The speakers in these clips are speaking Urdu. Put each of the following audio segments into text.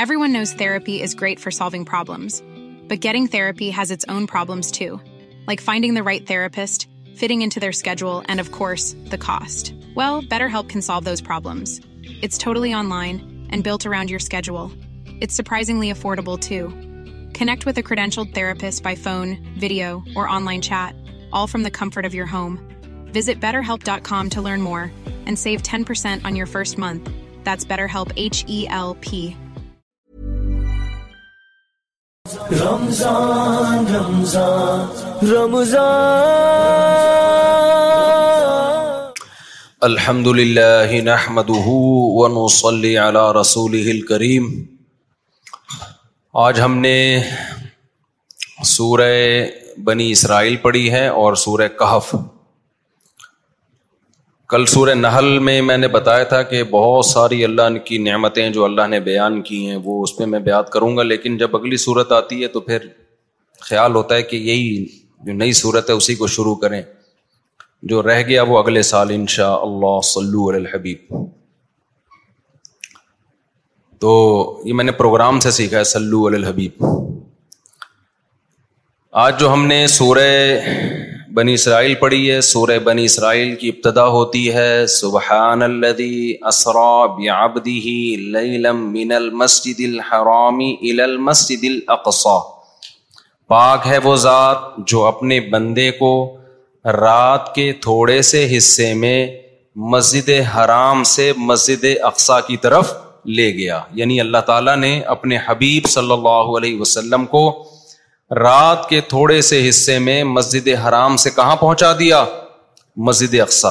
Everyone knows therapy is great for solving problems, but getting therapy has its own problems too, like finding the right therapist, fitting into their schedule, and of course, the cost. Well, BetterHelp can solve those problems. It's totally online and built around your schedule. It's surprisingly affordable too. Connect with a credentialed therapist by phone, video, or online chat, all from the comfort of your home. Visit BetterHelp.com to learn more and save 10% on your first month. That's BetterHelp, H-E-L-P. Ramzan الحمد للہ نحمد ونصلي على رسول کریم آج ہم نے سورہ بنی اسرائیل پڑھی ہے اور سورہ کہف کل سورہ نحل میں میں نے بتایا تھا کہ بہت ساری اللہ کی نعمتیں جو اللہ نے بیان کی ہیں وہ اس پہ میں بیان کروں گا لیکن جب اگلی صورت آتی ہے تو پھر خیال ہوتا ہے کہ یہی جو نئی صورت ہے اسی کو شروع کریں جو رہ گیا وہ اگلے سال ان شاء اللہ صلو علی الحبیب تو یہ میں نے پروگرام سے سیکھا ہے صلو علی الحبیب آج جو ہم نے سورہ بنی اسرائیل پڑھی ہے سورہ بنی اسرائیل کی ابتدا ہوتی ہے سبحان الذي اسرا بعبده ليلا من المسجد الحرام الى المسجد الاقصى پاک ہے وہ ذات جو اپنے بندے کو رات کے تھوڑے سے حصے میں مسجد حرام سے مسجد اقصا کی طرف لے گیا یعنی اللہ تعالیٰ نے اپنے حبیب صلی اللہ علیہ وسلم کو رات کے تھوڑے سے حصے میں مسجد حرام سے کہاں پہنچا دیا مسجد اقسا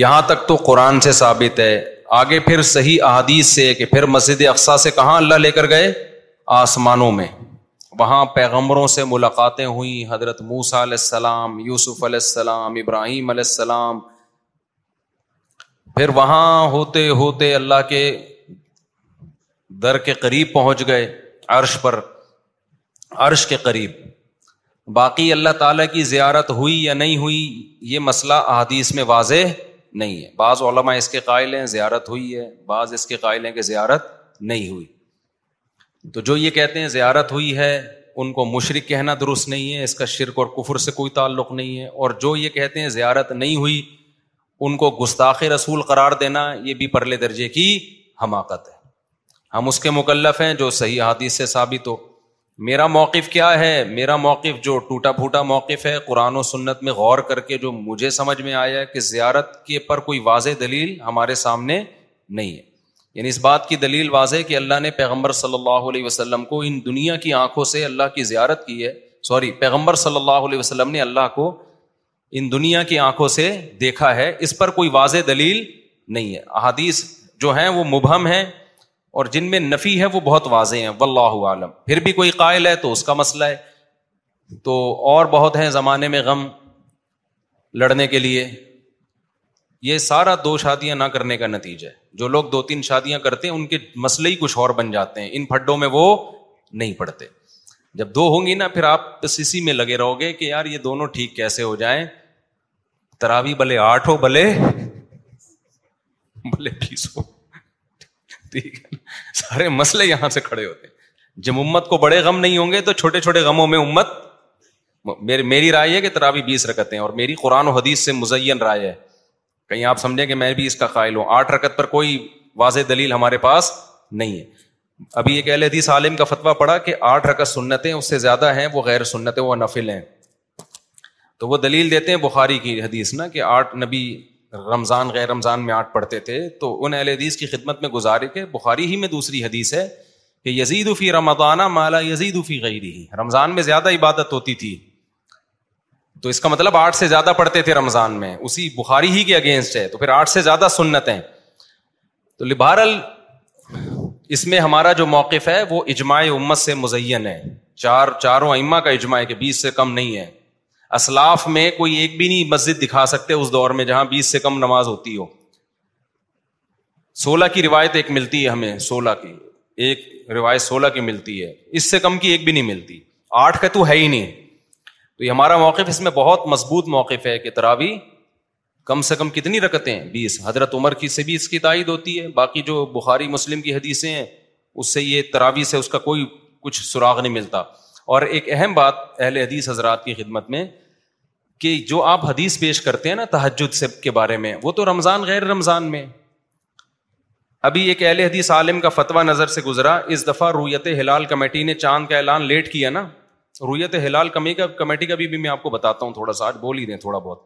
یہاں تک تو قرآن سے ثابت ہے آگے پھر صحیح احادیث سے کہ پھر مسجد اقسا سے کہاں اللہ لے کر گئے آسمانوں میں وہاں پیغمبروں سے ملاقاتیں ہوئیں حضرت موسا علیہ السلام یوسف علیہ السلام ابراہیم علیہ السلام پھر وہاں ہوتے ہوتے اللہ کے در کے قریب پہنچ گئے عرش پر عرش کے قریب باقی اللہ تعالیٰ کی زیارت ہوئی یا نہیں ہوئی یہ مسئلہ احادیث میں واضح نہیں ہے بعض علماء اس کے قائل ہیں زیارت ہوئی ہے بعض اس کے قائل ہیں کہ زیارت نہیں ہوئی تو جو یہ کہتے ہیں زیارت ہوئی ہے ان کو مشرق کہنا درست نہیں ہے اس کا شرک اور کفر سے کوئی تعلق نہیں ہے اور جو یہ کہتے ہیں زیارت نہیں ہوئی ان کو گستاخ رسول قرار دینا یہ بھی پرلے درجے کی حماقت ہے ہم اس کے مکلف ہیں جو صحیح حادیث سے ثابت ہو میرا موقف کیا ہے میرا موقف جو ٹوٹا پھوٹا موقف ہے قرآن و سنت میں غور کر کے جو مجھے سمجھ میں آیا ہے کہ زیارت کے پر کوئی واضح دلیل ہمارے سامنے نہیں ہے یعنی اس بات کی دلیل واضح کہ اللہ نے پیغمبر صلی اللہ علیہ وسلم کو ان دنیا کی آنکھوں سے اللہ کی زیارت کی ہے سوری پیغمبر صلی اللہ علیہ وسلم نے اللہ کو ان دنیا کی آنکھوں سے دیکھا ہے اس پر کوئی واضح دلیل نہیں ہے احادیث جو ہیں وہ مبہم ہیں اور جن میں نفی ہے وہ بہت واضح ہیں واللہ عالم پھر بھی کوئی قائل ہے تو اس کا مسئلہ ہے تو اور بہت ہیں زمانے میں غم لڑنے کے لیے یہ سارا دو شادیاں نہ کرنے کا نتیجہ ہے جو لوگ دو تین شادیاں کرتے ہیں ان کے مسئلے ہی کچھ اور بن جاتے ہیں ان پھڈوں میں وہ نہیں پڑتے جب دو ہوں گی نا پھر آپ بس اسی میں لگے رہو گے کہ یار یہ دونوں ٹھیک کیسے ہو جائیں تراوی بلے آٹھ ہو بلے بلے بیس ہو ہوتی ہے سارے مسئلے یہاں سے کھڑے ہوتے ہیں جب امت کو بڑے غم نہیں ہوں گے تو چھوٹے چھوٹے غموں میں امت میری میری رائے ہے کہ ترابی بیس رکت ہے اور میری قرآن و حدیث سے مزین رائے ہے کہیں آپ سمجھیں کہ میں بھی اس کا قائل ہوں آٹھ رکت پر کوئی واضح دلیل ہمارے پاس نہیں ہے ابھی ایک اہل حدیث عالم کا فتویٰ پڑا کہ آٹھ رکت سنتیں اس سے زیادہ ہیں وہ غیر سنتیں وہ نفل ہیں تو وہ دلیل دیتے ہیں بخاری کی حدیث نا کہ آٹھ نبی رمضان غیر رمضان میں آٹھ پڑھتے تھے تو ان اہل حدیث کی خدمت میں گزارے کہ بخاری ہی میں دوسری حدیث ہے کہ یزید فی رمضانہ مالا یزید فی رمضان میں زیادہ عبادت ہوتی تھی تو اس کا مطلب آٹھ سے زیادہ پڑھتے تھے رمضان میں اسی بخاری ہی کے اگینسٹ ہے تو پھر آٹھ سے زیادہ سنت ہیں تو لبارل اس میں ہمارا جو موقف ہے وہ اجماع امت سے مزین ہے چار چاروں اما کا اجماع کے بیس سے کم نہیں ہے اسلاف میں کوئی ایک بھی نہیں مسجد دکھا سکتے اس دور میں جہاں بیس سے کم نماز ہوتی ہو سولہ کی روایت ایک ملتی ہے ہمیں سولہ کی ایک روایت سولہ کی ملتی ہے اس سے کم کی ایک بھی نہیں ملتی آٹھ کا تو ہے ہی نہیں تو یہ ہمارا موقف اس میں بہت مضبوط موقف ہے کہ تراوی کم سے کم کتنی رکتیں بیس حضرت عمر کی سے بھی اس کی تائید ہوتی ہے باقی جو بخاری مسلم کی حدیثیں ہیں اس سے یہ تراوی سے اس کا کوئی کچھ سراغ نہیں ملتا اور ایک اہم بات اہل حدیث حضرات کی خدمت میں کہ جو آپ حدیث پیش کرتے ہیں نا تحجد سے بارے میں وہ تو رمضان غیر رمضان میں ابھی ایک اہل حدیث عالم کا فتویٰ نظر سے گزرا اس دفعہ رویت ہلال کمیٹی نے چاند کا اعلان لیٹ کیا نا رویت ہلال کمی کا کمیٹی کا بھی, بھی میں آپ کو بتاتا ہوں تھوڑا سا آج بول ہی دیں تھوڑا بہت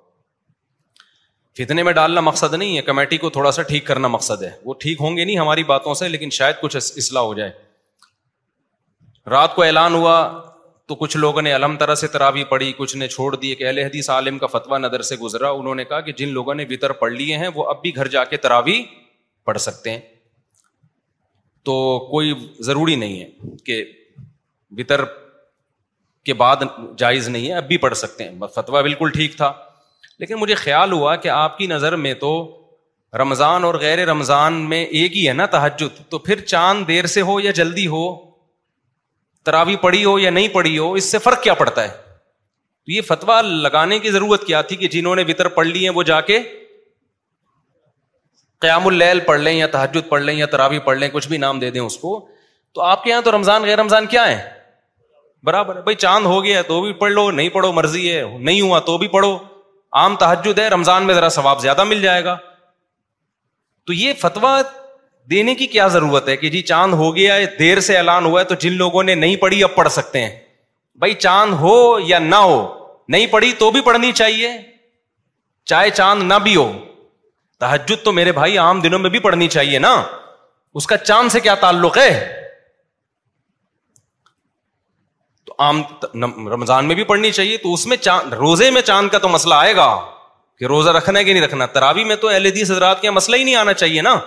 فتنے میں ڈالنا مقصد نہیں ہے کمیٹی کو تھوڑا سا ٹھیک کرنا مقصد ہے وہ ٹھیک ہوں گے نہیں ہماری باتوں سے لیکن شاید کچھ اصلاح ہو جائے رات کو اعلان ہوا تو کچھ لوگوں نے علم طرح سے تراوی پڑھی کچھ نے چھوڑ دی کہ اہل حدیث عالم کا فتوا نظر سے گزرا انہوں نے کہا کہ جن لوگوں نے بتر پڑھ لیے ہیں وہ اب بھی گھر جا کے تراوی پڑھ سکتے ہیں تو کوئی ضروری نہیں ہے کہ وطر کے بعد جائز نہیں ہے اب بھی پڑھ سکتے ہیں فتویٰ بالکل ٹھیک تھا لیکن مجھے خیال ہوا کہ آپ کی نظر میں تو رمضان اور غیر رمضان میں ایک ہی ہے نا تحجد تو پھر چاند دیر سے ہو یا جلدی ہو تراوی پڑھی ہو یا نہیں پڑھی ہو اس سے فرق کیا پڑتا ہے تو یہ فتویٰ لگانے کی ضرورت کیا تھی کہ جنہوں نے وطر پڑھ لی ہے وہ جا کے قیام اللیل پڑھ لیں یا تحجد پڑھ لیں یا تراوی پڑھ لیں کچھ بھی نام دے دیں اس کو تو آپ کے یہاں تو رمضان غیر رمضان کیا ہے برابر ہے بھائی چاند ہو گیا تو بھی پڑھ لو نہیں پڑھو مرضی ہے نہیں ہوا تو بھی پڑھو عام تحجد ہے رمضان میں ذرا ثواب زیادہ مل جائے گا تو یہ فتویٰ دینے کی کیا ضرورت ہے کہ جی چاند ہو گیا ہے دیر سے اعلان ہوا ہے تو جن لوگوں نے نہیں پڑھی اب پڑھ سکتے ہیں بھائی چاند ہو یا نہ ہو نہیں پڑھی تو بھی پڑھنی چاہیے چاہے چاند نہ بھی ہو تحجد تو میرے بھائی عام دنوں میں بھی پڑھنی چاہیے نا اس کا چاند سے کیا تعلق ہے تو عام رمضان میں بھی پڑھنی چاہیے تو اس میں چاند روزے میں چاند کا تو مسئلہ آئے گا کہ روزہ رکھنا ہے کہ نہیں رکھنا تراوی میں تو حضرات کے مسئلہ ہی نہیں آنا چاہیے نا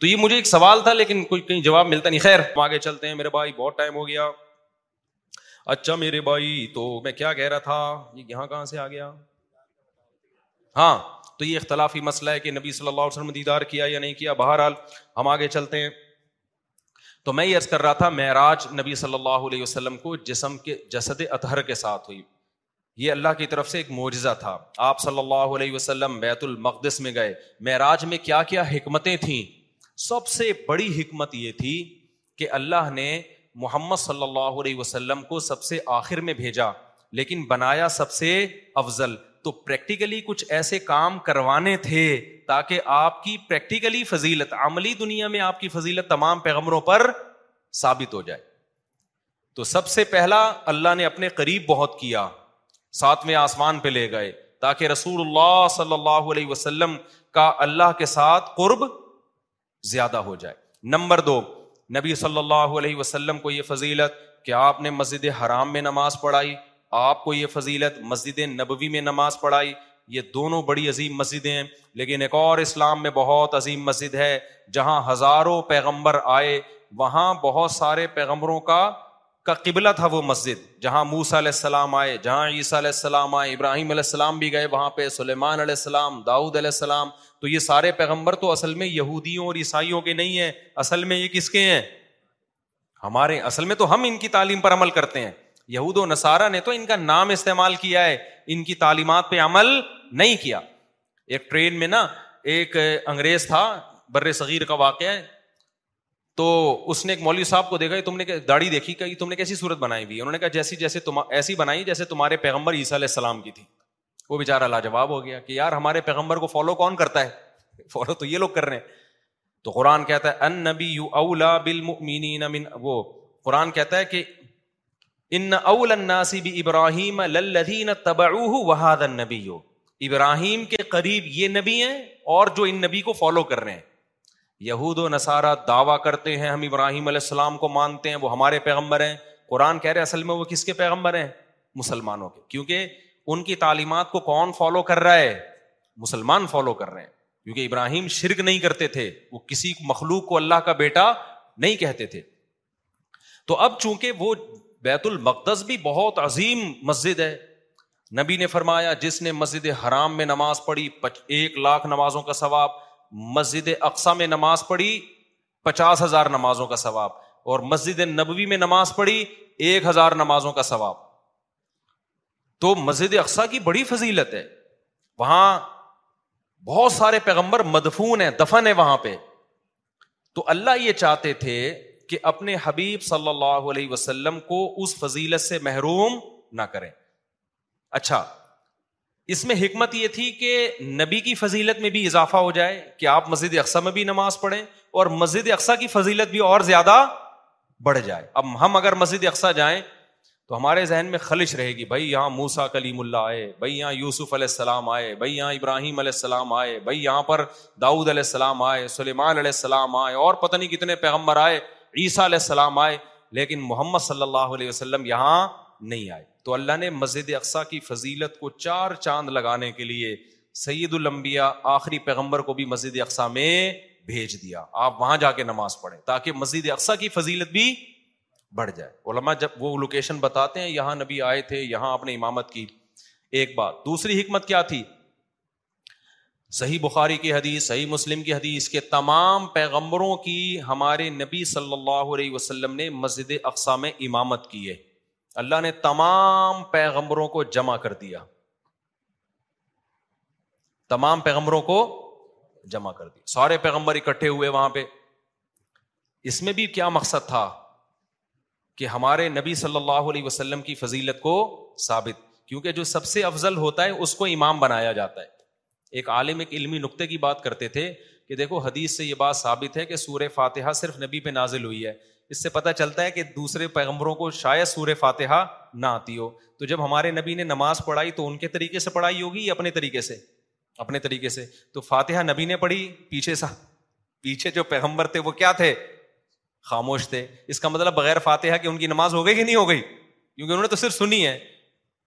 تو یہ مجھے ایک سوال تھا لیکن کوئی کہیں جواب ملتا نہیں خیر ہم آگے چلتے ہیں میرے بھائی بہت ٹائم ہو گیا اچھا میرے بھائی تو میں کیا کہہ رہا تھا یہاں کہاں سے آ گیا ہاں تو یہ اختلافی مسئلہ ہے کہ نبی صلی اللہ علیہ وسلم دیدار کیا یا نہیں کیا بہرحال ہم آگے چلتے ہیں تو میں یہ عرض کر رہا تھا معراج نبی صلی اللہ علیہ وسلم کو جسم کے جسد اطہر کے ساتھ ہوئی یہ اللہ کی طرف سے ایک معجزہ تھا آپ صلی اللہ علیہ وسلم بیت المقدس میں گئے معراج میں کیا کیا حکمتیں تھیں سب سے بڑی حکمت یہ تھی کہ اللہ نے محمد صلی اللہ علیہ وسلم کو سب سے آخر میں بھیجا لیکن بنایا سب سے افضل تو پریکٹیکلی کچھ ایسے کام کروانے تھے تاکہ آپ کی پریکٹیکلی فضیلت عملی دنیا میں آپ کی فضیلت تمام پیغمبروں پر ثابت ہو جائے تو سب سے پہلا اللہ نے اپنے قریب بہت کیا ساتھ میں آسمان پہ لے گئے تاکہ رسول اللہ صلی اللہ علیہ وسلم کا اللہ کے ساتھ قرب زیادہ ہو جائے نمبر دو نبی صلی اللہ علیہ وسلم کو یہ فضیلت کہ آپ نے مسجد حرام میں نماز پڑھائی آپ کو یہ فضیلت مسجد نبوی میں نماز پڑھائی یہ دونوں بڑی عظیم مسجدیں ہیں لیکن ایک اور اسلام میں بہت عظیم مسجد ہے جہاں ہزاروں پیغمبر آئے وہاں بہت سارے پیغمبروں کا کا قبلہ تھا وہ مسجد جہاں موسا علیہ السلام آئے جہاں عیسیٰ علیہ السلام آئے ابراہیم علیہ السلام بھی گئے وہاں پہ سلیمان علیہ السلام داؤد علیہ السلام تو یہ سارے پیغمبر تو اصل میں یہودیوں اور عیسائیوں کے نہیں ہیں اصل میں یہ کس کے ہیں ہمارے اصل میں تو ہم ان کی تعلیم پر عمل کرتے ہیں یہود و نصارہ نے تو ان کا نام استعمال کیا ہے ان کی تعلیمات پہ عمل نہیں کیا ایک ٹرین میں نا ایک انگریز تھا بر صغیر کا واقعہ ہے تو اس نے ایک مولوی صاحب کو دیکھا کہ تم نے داڑھی دیکھی کہ تم نے کیسی صورت بنائی ہوئی انہوں نے کہا جیسی جیسے ایسی بنائی جیسے تمہارے پیغمبر عیسیٰ علیہ السلام کی تھی وہ بیچارہ لاجواب ہو گیا کہ یار ہمارے پیغمبر کو فالو کون کرتا ہے فالو تو یہ لوگ کر رہے ہیں تو قرآن کہتا ہے ان ان نبی یو اولا وہ قرآن کہتا ہے کہ اول ابراہیم ابراہیم کے قریب یہ نبی ہیں اور جو ان نبی کو فالو کر رہے ہیں یہود و نصارہ دعویٰ کرتے ہیں ہم ابراہیم علیہ السلام کو مانتے ہیں وہ ہمارے پیغمبر ہیں قرآن کہہ رہے اصل میں وہ کس کے پیغمبر ہیں مسلمانوں کے کیونکہ ان کی تعلیمات کو کون فالو کر رہا ہے مسلمان فالو کر رہے ہیں کیونکہ ابراہیم شرک نہیں کرتے تھے وہ کسی مخلوق کو اللہ کا بیٹا نہیں کہتے تھے تو اب چونکہ وہ بیت المقدس بھی بہت عظیم مسجد ہے نبی نے فرمایا جس نے مسجد حرام میں نماز پڑھی ایک لاکھ نمازوں کا ثواب مسجد اقسا میں نماز پڑھی پچاس ہزار نمازوں کا ثواب اور مسجد نبوی میں نماز پڑھی ایک ہزار نمازوں کا ثواب تو مسجد اقسا کی بڑی فضیلت ہے وہاں بہت سارے پیغمبر مدفون ہیں دفن ہے وہاں پہ تو اللہ یہ چاہتے تھے کہ اپنے حبیب صلی اللہ علیہ وسلم کو اس فضیلت سے محروم نہ کریں اچھا اس میں حکمت یہ تھی کہ نبی کی فضیلت میں بھی اضافہ ہو جائے کہ آپ مسجد اقسا میں بھی نماز پڑھیں اور مسجد اقسا کی فضیلت بھی اور زیادہ بڑھ جائے اب ہم اگر مسجد اقسا جائیں تو ہمارے ذہن میں خلش رہے گی بھائی یہاں موسا کلیم اللہ آئے بھائی یہاں یوسف علیہ السلام آئے بھائی یہاں ابراہیم علیہ السلام آئے بھائی یہاں پر داؤد علیہ السلام آئے سلیمان علیہ السلام آئے اور پتہ نہیں کتنے پیغمبر آئے عیسیٰ علیہ السلام آئے لیکن محمد صلی اللہ علیہ وسلم یہاں نہیں آئے تو اللہ نے مسجد اقسا کی فضیلت کو چار چاند لگانے کے لیے سعید المبیا آخری پیغمبر کو بھی مسجد اقسا میں بھیج دیا آپ وہاں جا کے نماز پڑھیں تاکہ مسجد اقسا کی فضیلت بھی بڑھ جائے علما جب وہ لوکیشن بتاتے ہیں یہاں نبی آئے تھے یہاں آپ نے امامت کی ایک بات دوسری حکمت کیا تھی صحیح بخاری کی حدیث صحیح مسلم کی حدیث کے تمام پیغمبروں کی ہمارے نبی صلی اللہ علیہ وسلم نے مسجد اقسا میں امامت کی ہے اللہ نے تمام پیغمبروں کو جمع کر دیا تمام پیغمبروں کو جمع کر دیا سارے پیغمبر اکٹھے ہوئے وہاں پہ اس میں بھی کیا مقصد تھا کہ ہمارے نبی صلی اللہ علیہ وسلم کی فضیلت کو ثابت کیونکہ جو سب سے افضل ہوتا ہے اس کو امام بنایا جاتا ہے ایک عالم ایک علمی نقطے کی بات کرتے تھے کہ دیکھو حدیث سے یہ بات ثابت ہے کہ سورہ فاتحہ صرف نبی پہ نازل ہوئی ہے اس سے پتہ چلتا ہے کہ دوسرے پیغمبروں کو شاید سورہ فاتحہ نہ آتی ہو تو جب ہمارے نبی نے نماز پڑھائی تو ان کے طریقے سے پڑھائی ہوگی یا اپنے طریقے سے اپنے طریقے سے تو فاتحہ نبی نے پڑھی پیچھے سا پیچھے جو پیغمبر تھے وہ کیا تھے خاموش تھے اس کا مطلب بغیر فاتحہ کہ ان کی نماز ہو گئی کہ نہیں ہو گئی کیونکہ انہوں نے تو صرف سنی ہے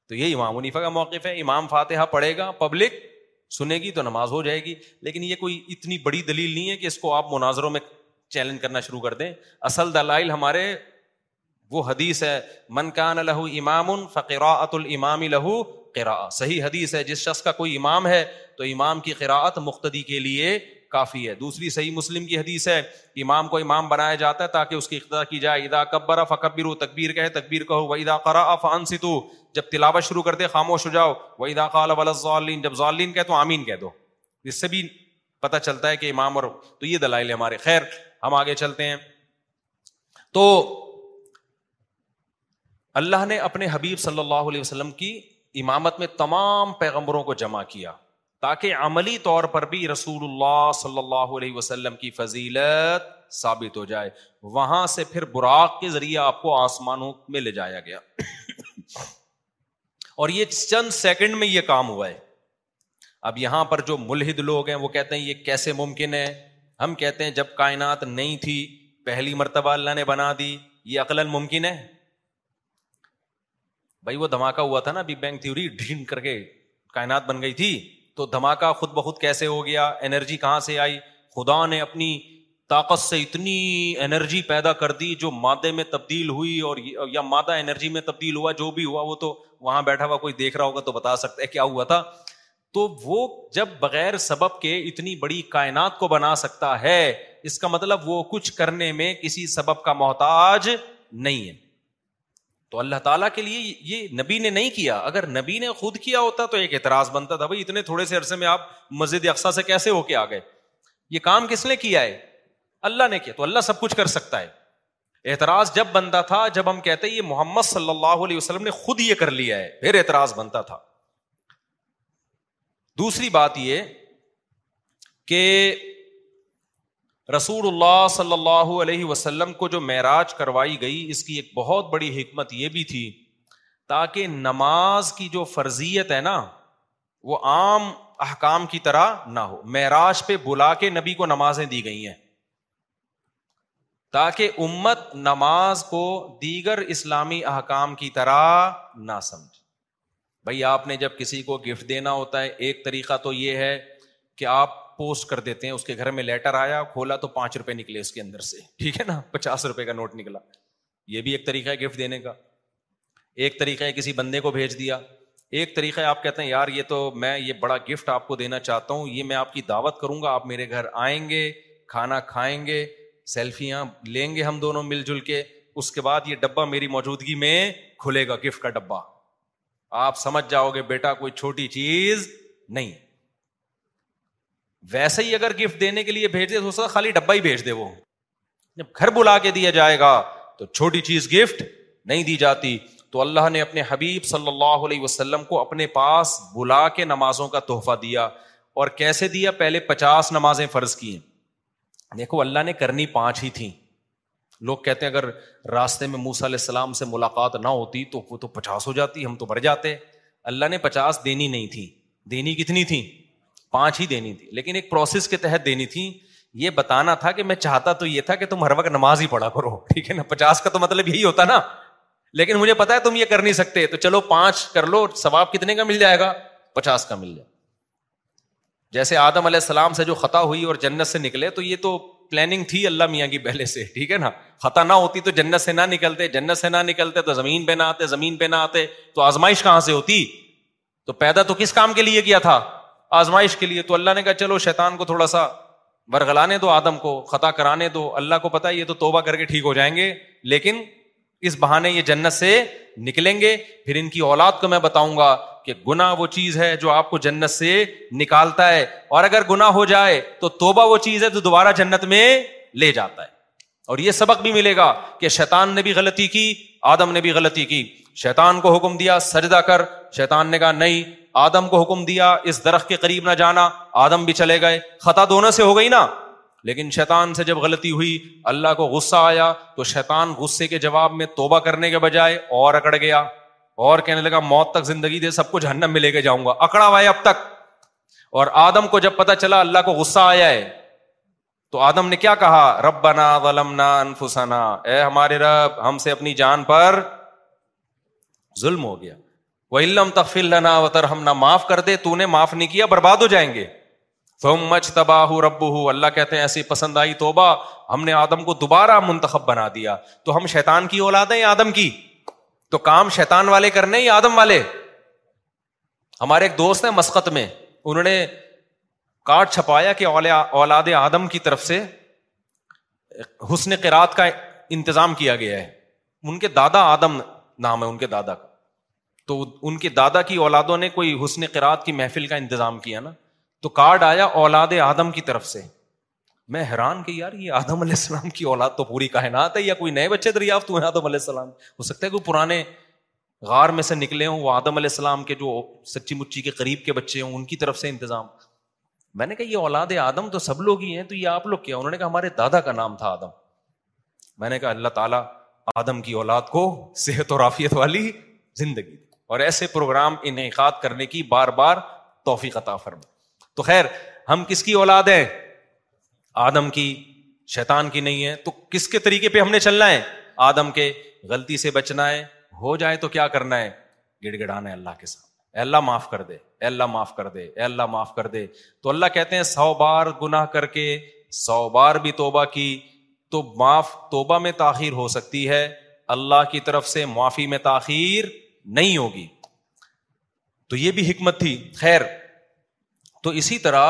تو یہ امام منیفا کا موقف ہے امام فاتحہ پڑھے گا پبلک سنے گی تو نماز ہو جائے گی لیکن یہ کوئی اتنی بڑی دلیل نہیں ہے کہ اس کو آپ مناظروں میں چیلنج کرنا شروع کر دیں اصل دلائل ہمارے وہ حدیث ہے من کان لہو امام فقراۃ الامام لہو صحیح حدیث ہے جس شخص کا کوئی امام ہے تو امام کی قراءت مختدی کے لیے کافی ہے دوسری صحیح مسلم کی حدیث ہے کہ امام کو امام بنایا جاتا ہے تاکہ اس کی اقتدا کی جائے ادا کبر اف اکبر تکبیر کہا جب تلاوت شروع کر دے خاموش ہو جاؤ و ادا جب ظالین کہ تو آمین کہہ دو اس سے بھی پتہ چلتا ہے کہ امام اور تو یہ دلائل ہمارے خیر ہم آگے چلتے ہیں تو اللہ نے اپنے حبیب صلی اللہ علیہ وسلم کی امامت میں تمام پیغمبروں کو جمع کیا تاکہ عملی طور پر بھی رسول اللہ صلی اللہ علیہ وسلم کی فضیلت ثابت ہو جائے وہاں سے پھر براق کے ذریعے آپ کو آسمانوں میں لے جایا گیا اور یہ چند سیکنڈ میں یہ کام ہوا ہے اب یہاں پر جو ملحد لوگ ہیں وہ کہتے ہیں یہ کیسے ممکن ہے ہم کہتے ہیں جب کائنات نہیں تھی پہلی مرتبہ اللہ نے بنا دی یہ عقل ممکن ہے بھائی وہ دھماکہ ہوا تھا نا بگ بینگ تھیوری ڈھین کر کے کائنات بن گئی تھی تو دھماکہ خود بخود کیسے ہو گیا انرجی کہاں سے آئی خدا نے اپنی طاقت سے اتنی انرجی پیدا کر دی جو مادے میں تبدیل ہوئی اور یا مادہ انرجی میں تبدیل ہوا جو بھی ہوا وہ تو وہاں بیٹھا ہوا کوئی دیکھ رہا ہوگا تو بتا سکتا ہے کیا ہوا تھا تو وہ جب بغیر سبب کے اتنی بڑی کائنات کو بنا سکتا ہے اس کا مطلب وہ کچھ کرنے میں کسی سبب کا محتاج نہیں ہے تو اللہ تعالیٰ کے لیے یہ نبی نے نہیں کیا اگر نبی نے خود کیا ہوتا تو ایک اعتراض بنتا تھا بھائی اتنے تھوڑے سے عرصے میں آپ مسجد اقسا سے کیسے ہو کے آ گئے یہ کام کس نے کیا ہے اللہ نے کیا تو اللہ سب کچھ کر سکتا ہے اعتراض جب بنتا تھا جب ہم کہتے یہ محمد صلی اللہ علیہ وسلم نے خود یہ کر لیا ہے پھر اعتراض بنتا تھا دوسری بات یہ کہ رسول اللہ صلی اللہ علیہ وسلم کو جو معراج کروائی گئی اس کی ایک بہت بڑی حکمت یہ بھی تھی تاکہ نماز کی جو فرضیت ہے نا وہ عام احکام کی طرح نہ ہو معراج پہ بلا کے نبی کو نمازیں دی گئی ہیں تاکہ امت نماز کو دیگر اسلامی احکام کی طرح نہ سمجھ بھائی آپ نے جب کسی کو گفٹ دینا ہوتا ہے ایک طریقہ تو یہ ہے کہ آپ پوسٹ کر دیتے ہیں اس کے گھر میں لیٹر آیا کھولا تو پانچ روپے نکلے اس کے اندر سے ٹھیک ہے نا پچاس روپے کا نوٹ نکلا یہ بھی ایک طریقہ ہے گفٹ دینے کا ایک طریقہ ہے کسی بندے کو بھیج دیا ایک طریقہ ہے آپ کہتے ہیں یار یہ تو میں یہ بڑا گفٹ آپ کو دینا چاہتا ہوں یہ میں آپ کی دعوت کروں گا آپ میرے گھر آئیں گے کھانا کھائیں گے سیلفیاں لیں گے ہم دونوں مل جل کے اس کے بعد یہ ڈبا میری موجودگی میں کھلے گا گفٹ کا ڈبا آپ سمجھ جاؤ گے بیٹا کوئی چھوٹی چیز نہیں ویسے ہی اگر گفٹ دینے کے لیے بھیج دے تو خالی ڈبا ہی بھیج دے وہ جب گھر بلا کے دیا جائے گا تو چھوٹی چیز گفٹ نہیں دی جاتی تو اللہ نے اپنے حبیب صلی اللہ علیہ وسلم کو اپنے پاس بلا کے نمازوں کا تحفہ دیا اور کیسے دیا پہلے پچاس نمازیں فرض ہیں دیکھو اللہ نے کرنی پانچ ہی تھیں لوگ کہتے ہیں اگر راستے میں موسا علیہ السلام سے ملاقات نہ ہوتی تو وہ تو پچاس ہو جاتی ہم تو بڑھ جاتے اللہ نے پچاس دینی نہیں تھی دینی کتنی تھی پانچ ہی دینی تھی لیکن ایک پروسیس کے تحت دینی تھی یہ بتانا تھا کہ میں چاہتا تو یہ تھا کہ تم ہر وقت نماز ہی پڑھا کرو ٹھیک ہے نا پچاس کا تو مطلب یہی ہوتا نا لیکن مجھے پتا ہے تم یہ کر نہیں سکتے تو چلو پانچ کر لو ثواب کتنے کا مل جائے گا پچاس کا مل جائے جیسے آدم علیہ السلام سے جو خطا ہوئی اور جنت سے نکلے تو یہ تو پلاننگ تھی اللہ میاں کی پہلے سے ٹھیک ہے نا خطا نہ ہوتی تو جنت سے نہ نکلتے جنت سے نہ نکلتے تو زمین پہ نہ آتے زمین پہ نہ آتے تو آزمائش کہاں سے ہوتی تو پیدا تو کس کام کے لیے کیا تھا آزمائش کے لیے تو اللہ نے کہا چلو شیطان کو تھوڑا سا ورگلانے دو آدم کو خطا کرانے دو اللہ کو پتا یہ تو توبہ کر کے ٹھیک ہو جائیں گے لیکن اس بہانے یہ جنت سے نکلیں گے پھر ان کی اولاد کو میں بتاؤں گا کہ گنا وہ چیز ہے جو آپ کو جنت سے نکالتا ہے اور اگر گنا ہو جائے تو توبہ وہ چیز ہے جو دوبارہ جنت میں لے جاتا ہے اور یہ سبق بھی ملے گا کہ شیطان نے بھی غلطی کی آدم نے بھی غلطی کی شیطان کو حکم دیا سجدہ کر شیطان نے کہا نہیں آدم کو حکم دیا اس درخت کے قریب نہ جانا آدم بھی چلے گئے خطا دونوں سے ہو گئی نا لیکن شیطان سے جب غلطی ہوئی اللہ کو غصہ آیا تو شیطان غصے کے جواب میں توبہ کرنے کے بجائے اور اکڑ گیا اور کہنے لگا موت تک زندگی دے سب کچھ ہنم میں لے کے جاؤں گا اکڑا ہوا ہے اب تک اور آدم کو جب پتا چلا اللہ کو غصہ آیا ہے تو آدم نے کیا کہا رب بنا انفسنا اے ہمارے رب ہم سے اپنی جان پر ظلم ہو گیا وہ علم لنا وطر ہم نہ معاف کر دے تو نے معاف نہیں کیا برباد ہو جائیں گے تم مچ تباہ رب ہو اللہ کہتے ہیں ایسی پسند آئی توبہ ہم نے آدم کو دوبارہ منتخب بنا دیا تو ہم شیطان کی اولاد یا آدم کی تو کام شیتان والے کرنے یا آدم والے ہمارے ایک دوست ہیں مسقط میں انہوں نے کاٹ چھپایا کہ اولاد آدم کی طرف سے حسن قرات کا انتظام کیا گیا ہے ان کے دادا آدم نام ہے ان کے دادا کا تو ان کے دادا کی اولادوں نے کوئی حسن قرآد کی محفل کا انتظام کیا نا تو کارڈ آیا اولاد آدم کی طرف سے میں حیران کہ یار یہ آدم علیہ السلام کی اولاد تو پوری کائنات ہے یا کوئی نئے بچے دریافت ہوئے آدم علیہ السلام ہو سکتا ہے کوئی پرانے غار میں سے نکلے ہوں وہ آدم علیہ السلام کے جو سچی مچی کے قریب کے بچے ہوں ان کی طرف سے انتظام میں نے کہا یہ اولاد آدم تو سب لوگ ہی ہیں تو یہ آپ لوگ کیا انہوں نے کہا ہمارے دادا کا نام تھا آدم میں نے کہا اللہ تعالیٰ آدم کی اولاد کو صحت و رافیت والی زندگی اور ایسے پروگرام انعقاد کرنے کی بار بار توفیق عطا فرما تو خیر ہم کس کی اولاد ہیں آدم کی شیطان کی نہیں ہے تو کس کے طریقے پہ ہم نے چلنا ہے آدم کے غلطی سے بچنا ہے ہو جائے تو کیا کرنا ہے گڑ گڑانا ہے اللہ کے سامنے اللہ معاف کر دے اے اللہ معاف کر دے اے اللہ معاف کر دے تو اللہ کہتے ہیں سو بار گناہ کر کے سو بار بھی توبہ کی تو معاف توبہ میں تاخیر ہو سکتی ہے اللہ کی طرف سے معافی میں تاخیر نہیں ہوگی تو یہ بھی حکمت تھی خیر تو اسی طرح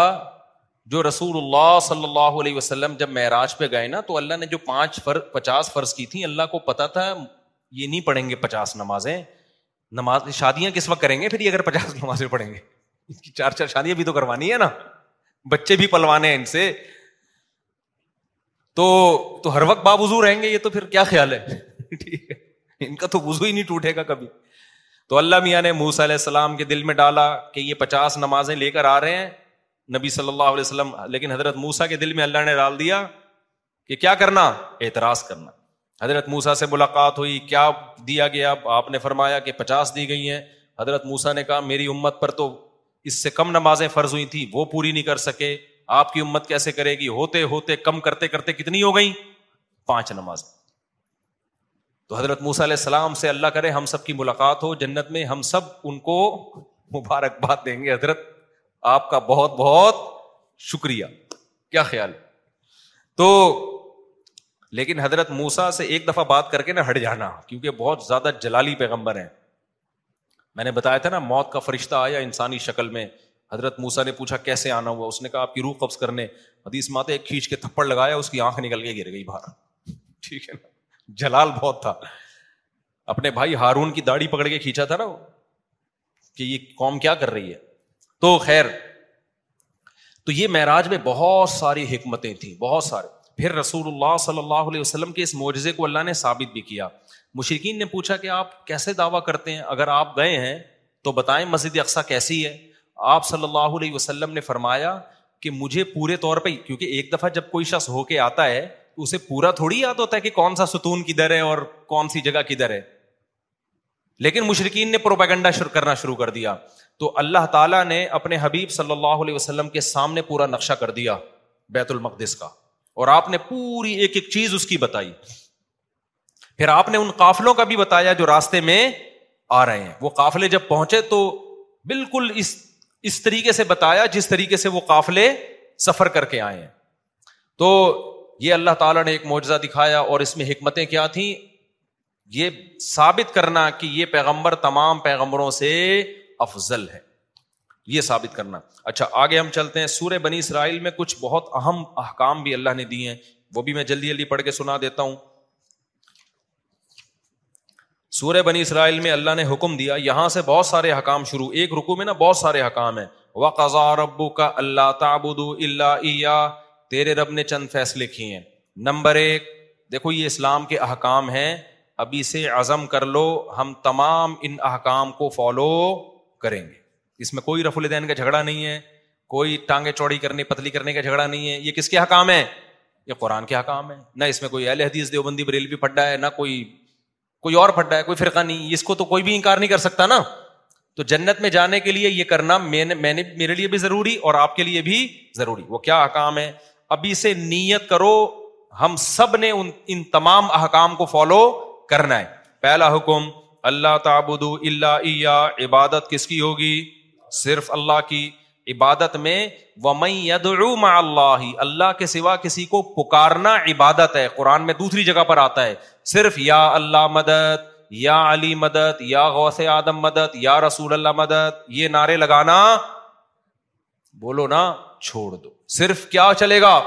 جو رسول اللہ صلی اللہ علیہ وسلم جب معراج پہ گئے نا تو اللہ نے جو پانچ فرض پچاس فرض کی تھیں اللہ کو پتا تھا یہ نہیں پڑھیں گے پچاس نمازیں نماز شادیاں کس وقت کریں گے پھر یہ اگر پچاس نمازیں پڑھیں گے کی چار چار شادیاں بھی تو کروانی ہے نا بچے بھی پلوانے ہیں ان سے تو ہر وقت بابزو رہیں گے یہ تو پھر کیا خیال ہے ٹھیک ہے ان کا تو وزو ہی نہیں ٹوٹے گا کبھی تو اللہ میاں نے موسا علیہ السلام کے دل میں ڈالا کہ یہ پچاس نمازیں لے کر آ رہے ہیں نبی صلی اللہ علیہ وسلم لیکن حضرت موسا کے دل میں اللہ نے ڈال دیا کہ کیا کرنا اعتراض کرنا حضرت موسا سے ملاقات ہوئی کیا دیا گیا آپ نے فرمایا کہ پچاس دی گئی ہیں حضرت موسا نے کہا میری امت پر تو اس سے کم نمازیں فرض ہوئی تھی وہ پوری نہیں کر سکے آپ کی امت کیسے کرے گی ہوتے ہوتے کم کرتے کرتے کتنی ہو گئی پانچ نمازیں تو حضرت موسیٰ علیہ السلام سے اللہ کرے ہم سب کی ملاقات ہو جنت میں ہم سب ان کو مبارکباد دیں گے حضرت آپ کا بہت بہت شکریہ کیا خیال تو لیکن حضرت موسا سے ایک دفعہ بات کر کے نہ ہٹ جانا کیونکہ بہت زیادہ جلالی پیغمبر ہیں میں نے بتایا تھا نا موت کا فرشتہ آیا انسانی شکل میں حضرت موسا نے پوچھا کیسے آنا ہوا اس نے کہا آپ کی روح قبض کرنے حدیث ماتے کھینچ کے تھپڑ لگایا اس کی آنکھ نکل کے گر گئی باہر ٹھیک ہے نا جلال بہت تھا اپنے بھائی ہارون کی داڑھی پکڑ کے کھینچا تھا نا وہ کہ یہ قوم کیا کر رہی ہے تو خیر تو یہ معراج میں بہت ساری حکمتیں تھیں بہت سارے پھر رسول اللہ صلی اللہ علیہ وسلم کے اس معجزے کو اللہ نے ثابت بھی کیا مشرقین نے پوچھا کہ آپ کیسے دعویٰ کرتے ہیں اگر آپ گئے ہیں تو بتائیں مسجد اقسا کیسی ہے آپ صلی اللہ علیہ وسلم نے فرمایا کہ مجھے پورے طور پہ کیونکہ ایک دفعہ جب کوئی شخص ہو کے آتا ہے اسے پورا تھوڑی یاد ہوتا ہے کہ کون سا ستون کدھر ہے اور کون سی جگہ کدھر ہے لیکن مشرقین نے پروپیگنڈا شروع کرنا شروع کر دیا تو اللہ تعالیٰ نے اپنے حبیب صلی اللہ علیہ وسلم کے سامنے پورا نقشہ کر دیا بیت المقدس کا اور آپ نے پوری ایک ایک چیز اس کی بتائی پھر آپ نے ان قافلوں کا بھی بتایا جو راستے میں آ رہے ہیں وہ قافلے جب پہنچے تو بالکل اس اس طریقے سے بتایا جس طریقے سے وہ قافلے سفر کر کے آئے ہیں تو یہ اللہ تعالیٰ نے ایک معجزہ دکھایا اور اس میں حکمتیں کیا تھیں یہ ثابت کرنا کہ یہ پیغمبر تمام پیغمبروں سے افضل ہے یہ ثابت کرنا اچھا آگے ہم چلتے ہیں سورہ بنی اسرائیل میں کچھ بہت اہم احکام بھی اللہ نے دیے ہیں وہ بھی میں جلدی جلدی پڑھ کے سنا دیتا ہوں سورہ بنی اسرائیل میں اللہ نے حکم دیا یہاں سے بہت سارے حکام شروع ایک رکو میں نا بہت سارے حکام ہیں قزا ربو کا اللہ تابود اللہ تیرے رب نے چند فیصلے کیے ہیں نمبر ایک دیکھو یہ اسلام کے احکام ہیں ابھی سے عزم کر لو ہم تمام ان احکام کو فالو کریں گے اس میں کوئی رف الدین کا جھگڑا نہیں ہے کوئی ٹانگیں چوڑی کرنے پتلی کرنے کا جھگڑا نہیں ہے یہ کس کے حکام ہے یہ قرآن کے حکام ہے نہ اس میں کوئی اہل حدیث دیوبندی بریلوی پھڈا ہے نہ کوئی کوئی اور پھڈا ہے کوئی فرقہ نہیں اس کو تو کوئی بھی انکار نہیں کر سکتا نا تو جنت میں جانے کے لیے یہ کرنا میں نے میرے لیے بھی ضروری اور آپ کے لیے بھی ضروری وہ کیا حکام ہے ابھی سے نیت کرو ہم سب نے ان تمام احکام کو فالو کرنا ہے پہلا حکم اللہ تعبدو اللہ عبادت کس کی ہوگی صرف اللہ کی عبادت میں اللہ کے سوا کسی کو پکارنا عبادت ہے قرآن میں دوسری جگہ پر آتا ہے صرف یا اللہ مدد یا علی مدد یا غوث آدم مدد یا رسول اللہ مدد یہ نعرے لگانا بولو نا چھوڑ دو صرف کیا چلے گا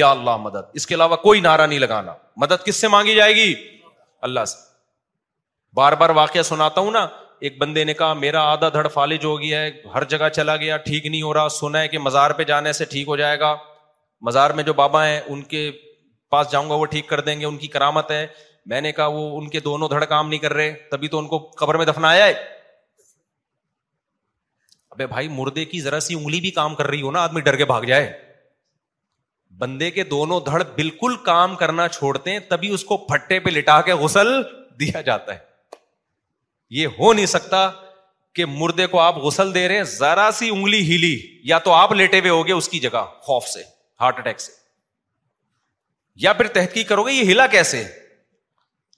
یا اللہ مدد اس کے علاوہ کوئی نعرہ نہیں لگانا مدد کس سے مانگی جائے گی اللہ سے بار بار واقعہ سناتا ہوں نا ایک بندے نے کہا میرا آدھا دھڑ فالج ہو گیا ہے ہر جگہ چلا گیا ٹھیک نہیں ہو رہا سنا ہے کہ مزار پہ جانے سے ٹھیک ہو جائے گا مزار میں جو بابا ہیں ان کے پاس جاؤں گا وہ ٹھیک کر دیں گے ان کی کرامت ہے میں نے کہا وہ ان کے دونوں دھڑ کام نہیں کر رہے تبھی تو ان کو قبر میں دفنایا ہے بھائی مردے کی ذرا سی انگلی بھی کام کر رہی ہو نا آدمی ڈر کے بھاگ جائے بندے کے دونوں دھڑ بالکل کام کرنا چھوڑتے ہیں تبھی اس کو پھٹے پہ لٹا کے غسل دیا جاتا ہے یہ ہو نہیں سکتا کہ مردے کو آپ غسل دے رہے ہیں ذرا سی انگلی ہیلی یا تو آپ لیٹے ہوئے ہو گئے اس کی جگہ خوف سے ہارٹ اٹیک سے یا پھر تحقیق کرو گے یہ ہلا کیسے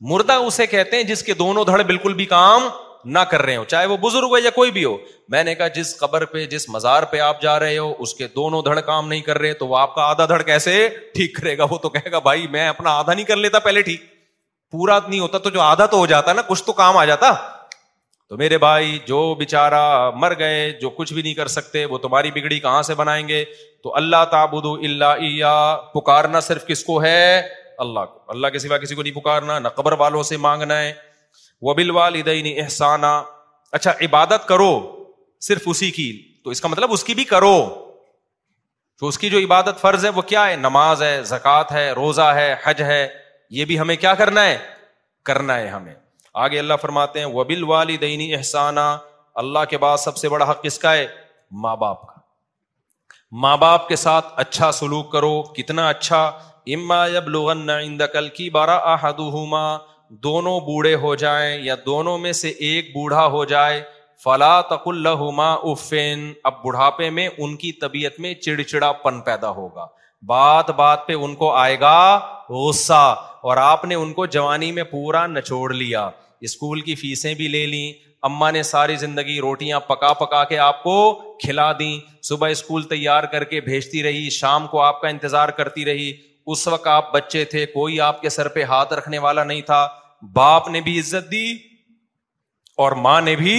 مردہ اسے کہتے ہیں جس کے دونوں دھڑ بالکل بھی کام نہ کر رہے ہو چاہے وہ بزرگ ہو یا کوئی بھی ہو میں نے کہا جس قبر پہ جس مزار پہ آپ جا رہے ہو اس کے دونوں دھڑ کام نہیں کر رہے تو وہ آپ کا آدھا دھڑ کیسے ٹھیک کرے گا گا وہ تو کہے بھائی میں اپنا آدھا نہیں کر لیتا پہلے ٹھیک پورا نہیں ہوتا تو تو تو جو آدھا ہو جاتا نا کچھ کام آ جاتا تو میرے بھائی جو بےچارا مر گئے جو کچھ بھی نہیں کر سکتے وہ تمہاری بگڑی کہاں سے بنائیں گے تو اللہ تابود اللہ عیا پکارنا صرف کس کو ہے اللہ کو اللہ کے سوا کسی کو نہیں پکارنا نہ قبر والوں سے مانگنا ہے وبل والدین احسانہ اچھا عبادت کرو صرف اسی کی تو اس کا مطلب اس کی بھی کرو تو اس کی جو عبادت فرض ہے وہ کیا ہے نماز ہے زکوٰۃ ہے روزہ ہے حج ہے یہ بھی ہمیں کیا کرنا ہے کرنا ہے ہمیں آگے اللہ فرماتے ہیں وبل والدین احسانہ اللہ کے بعد سب سے بڑا حق کس کا ہے ماں باپ کا ماں باپ کے ساتھ اچھا سلوک کرو کتنا اچھا اما کل کی بارہ آدما دونوں بوڑھے ہو جائیں یا دونوں میں سے ایک بوڑھا ہو جائے فلا تق افین اب بڑھاپے میں ان کی طبیعت میں چڑچڑا پن پیدا ہوگا بات بات پہ ان کو آئے گا غصہ اور آپ نے ان کو جوانی میں پورا نچوڑ لیا اسکول کی فیسیں بھی لے لیں اما نے ساری زندگی روٹیاں پکا پکا کے آپ کو کھلا دیں صبح اسکول تیار کر کے بھیجتی رہی شام کو آپ کا انتظار کرتی رہی اس وقت آپ بچے تھے کوئی آپ کے سر پہ ہاتھ رکھنے والا نہیں تھا باپ نے بھی عزت دی اور ماں نے بھی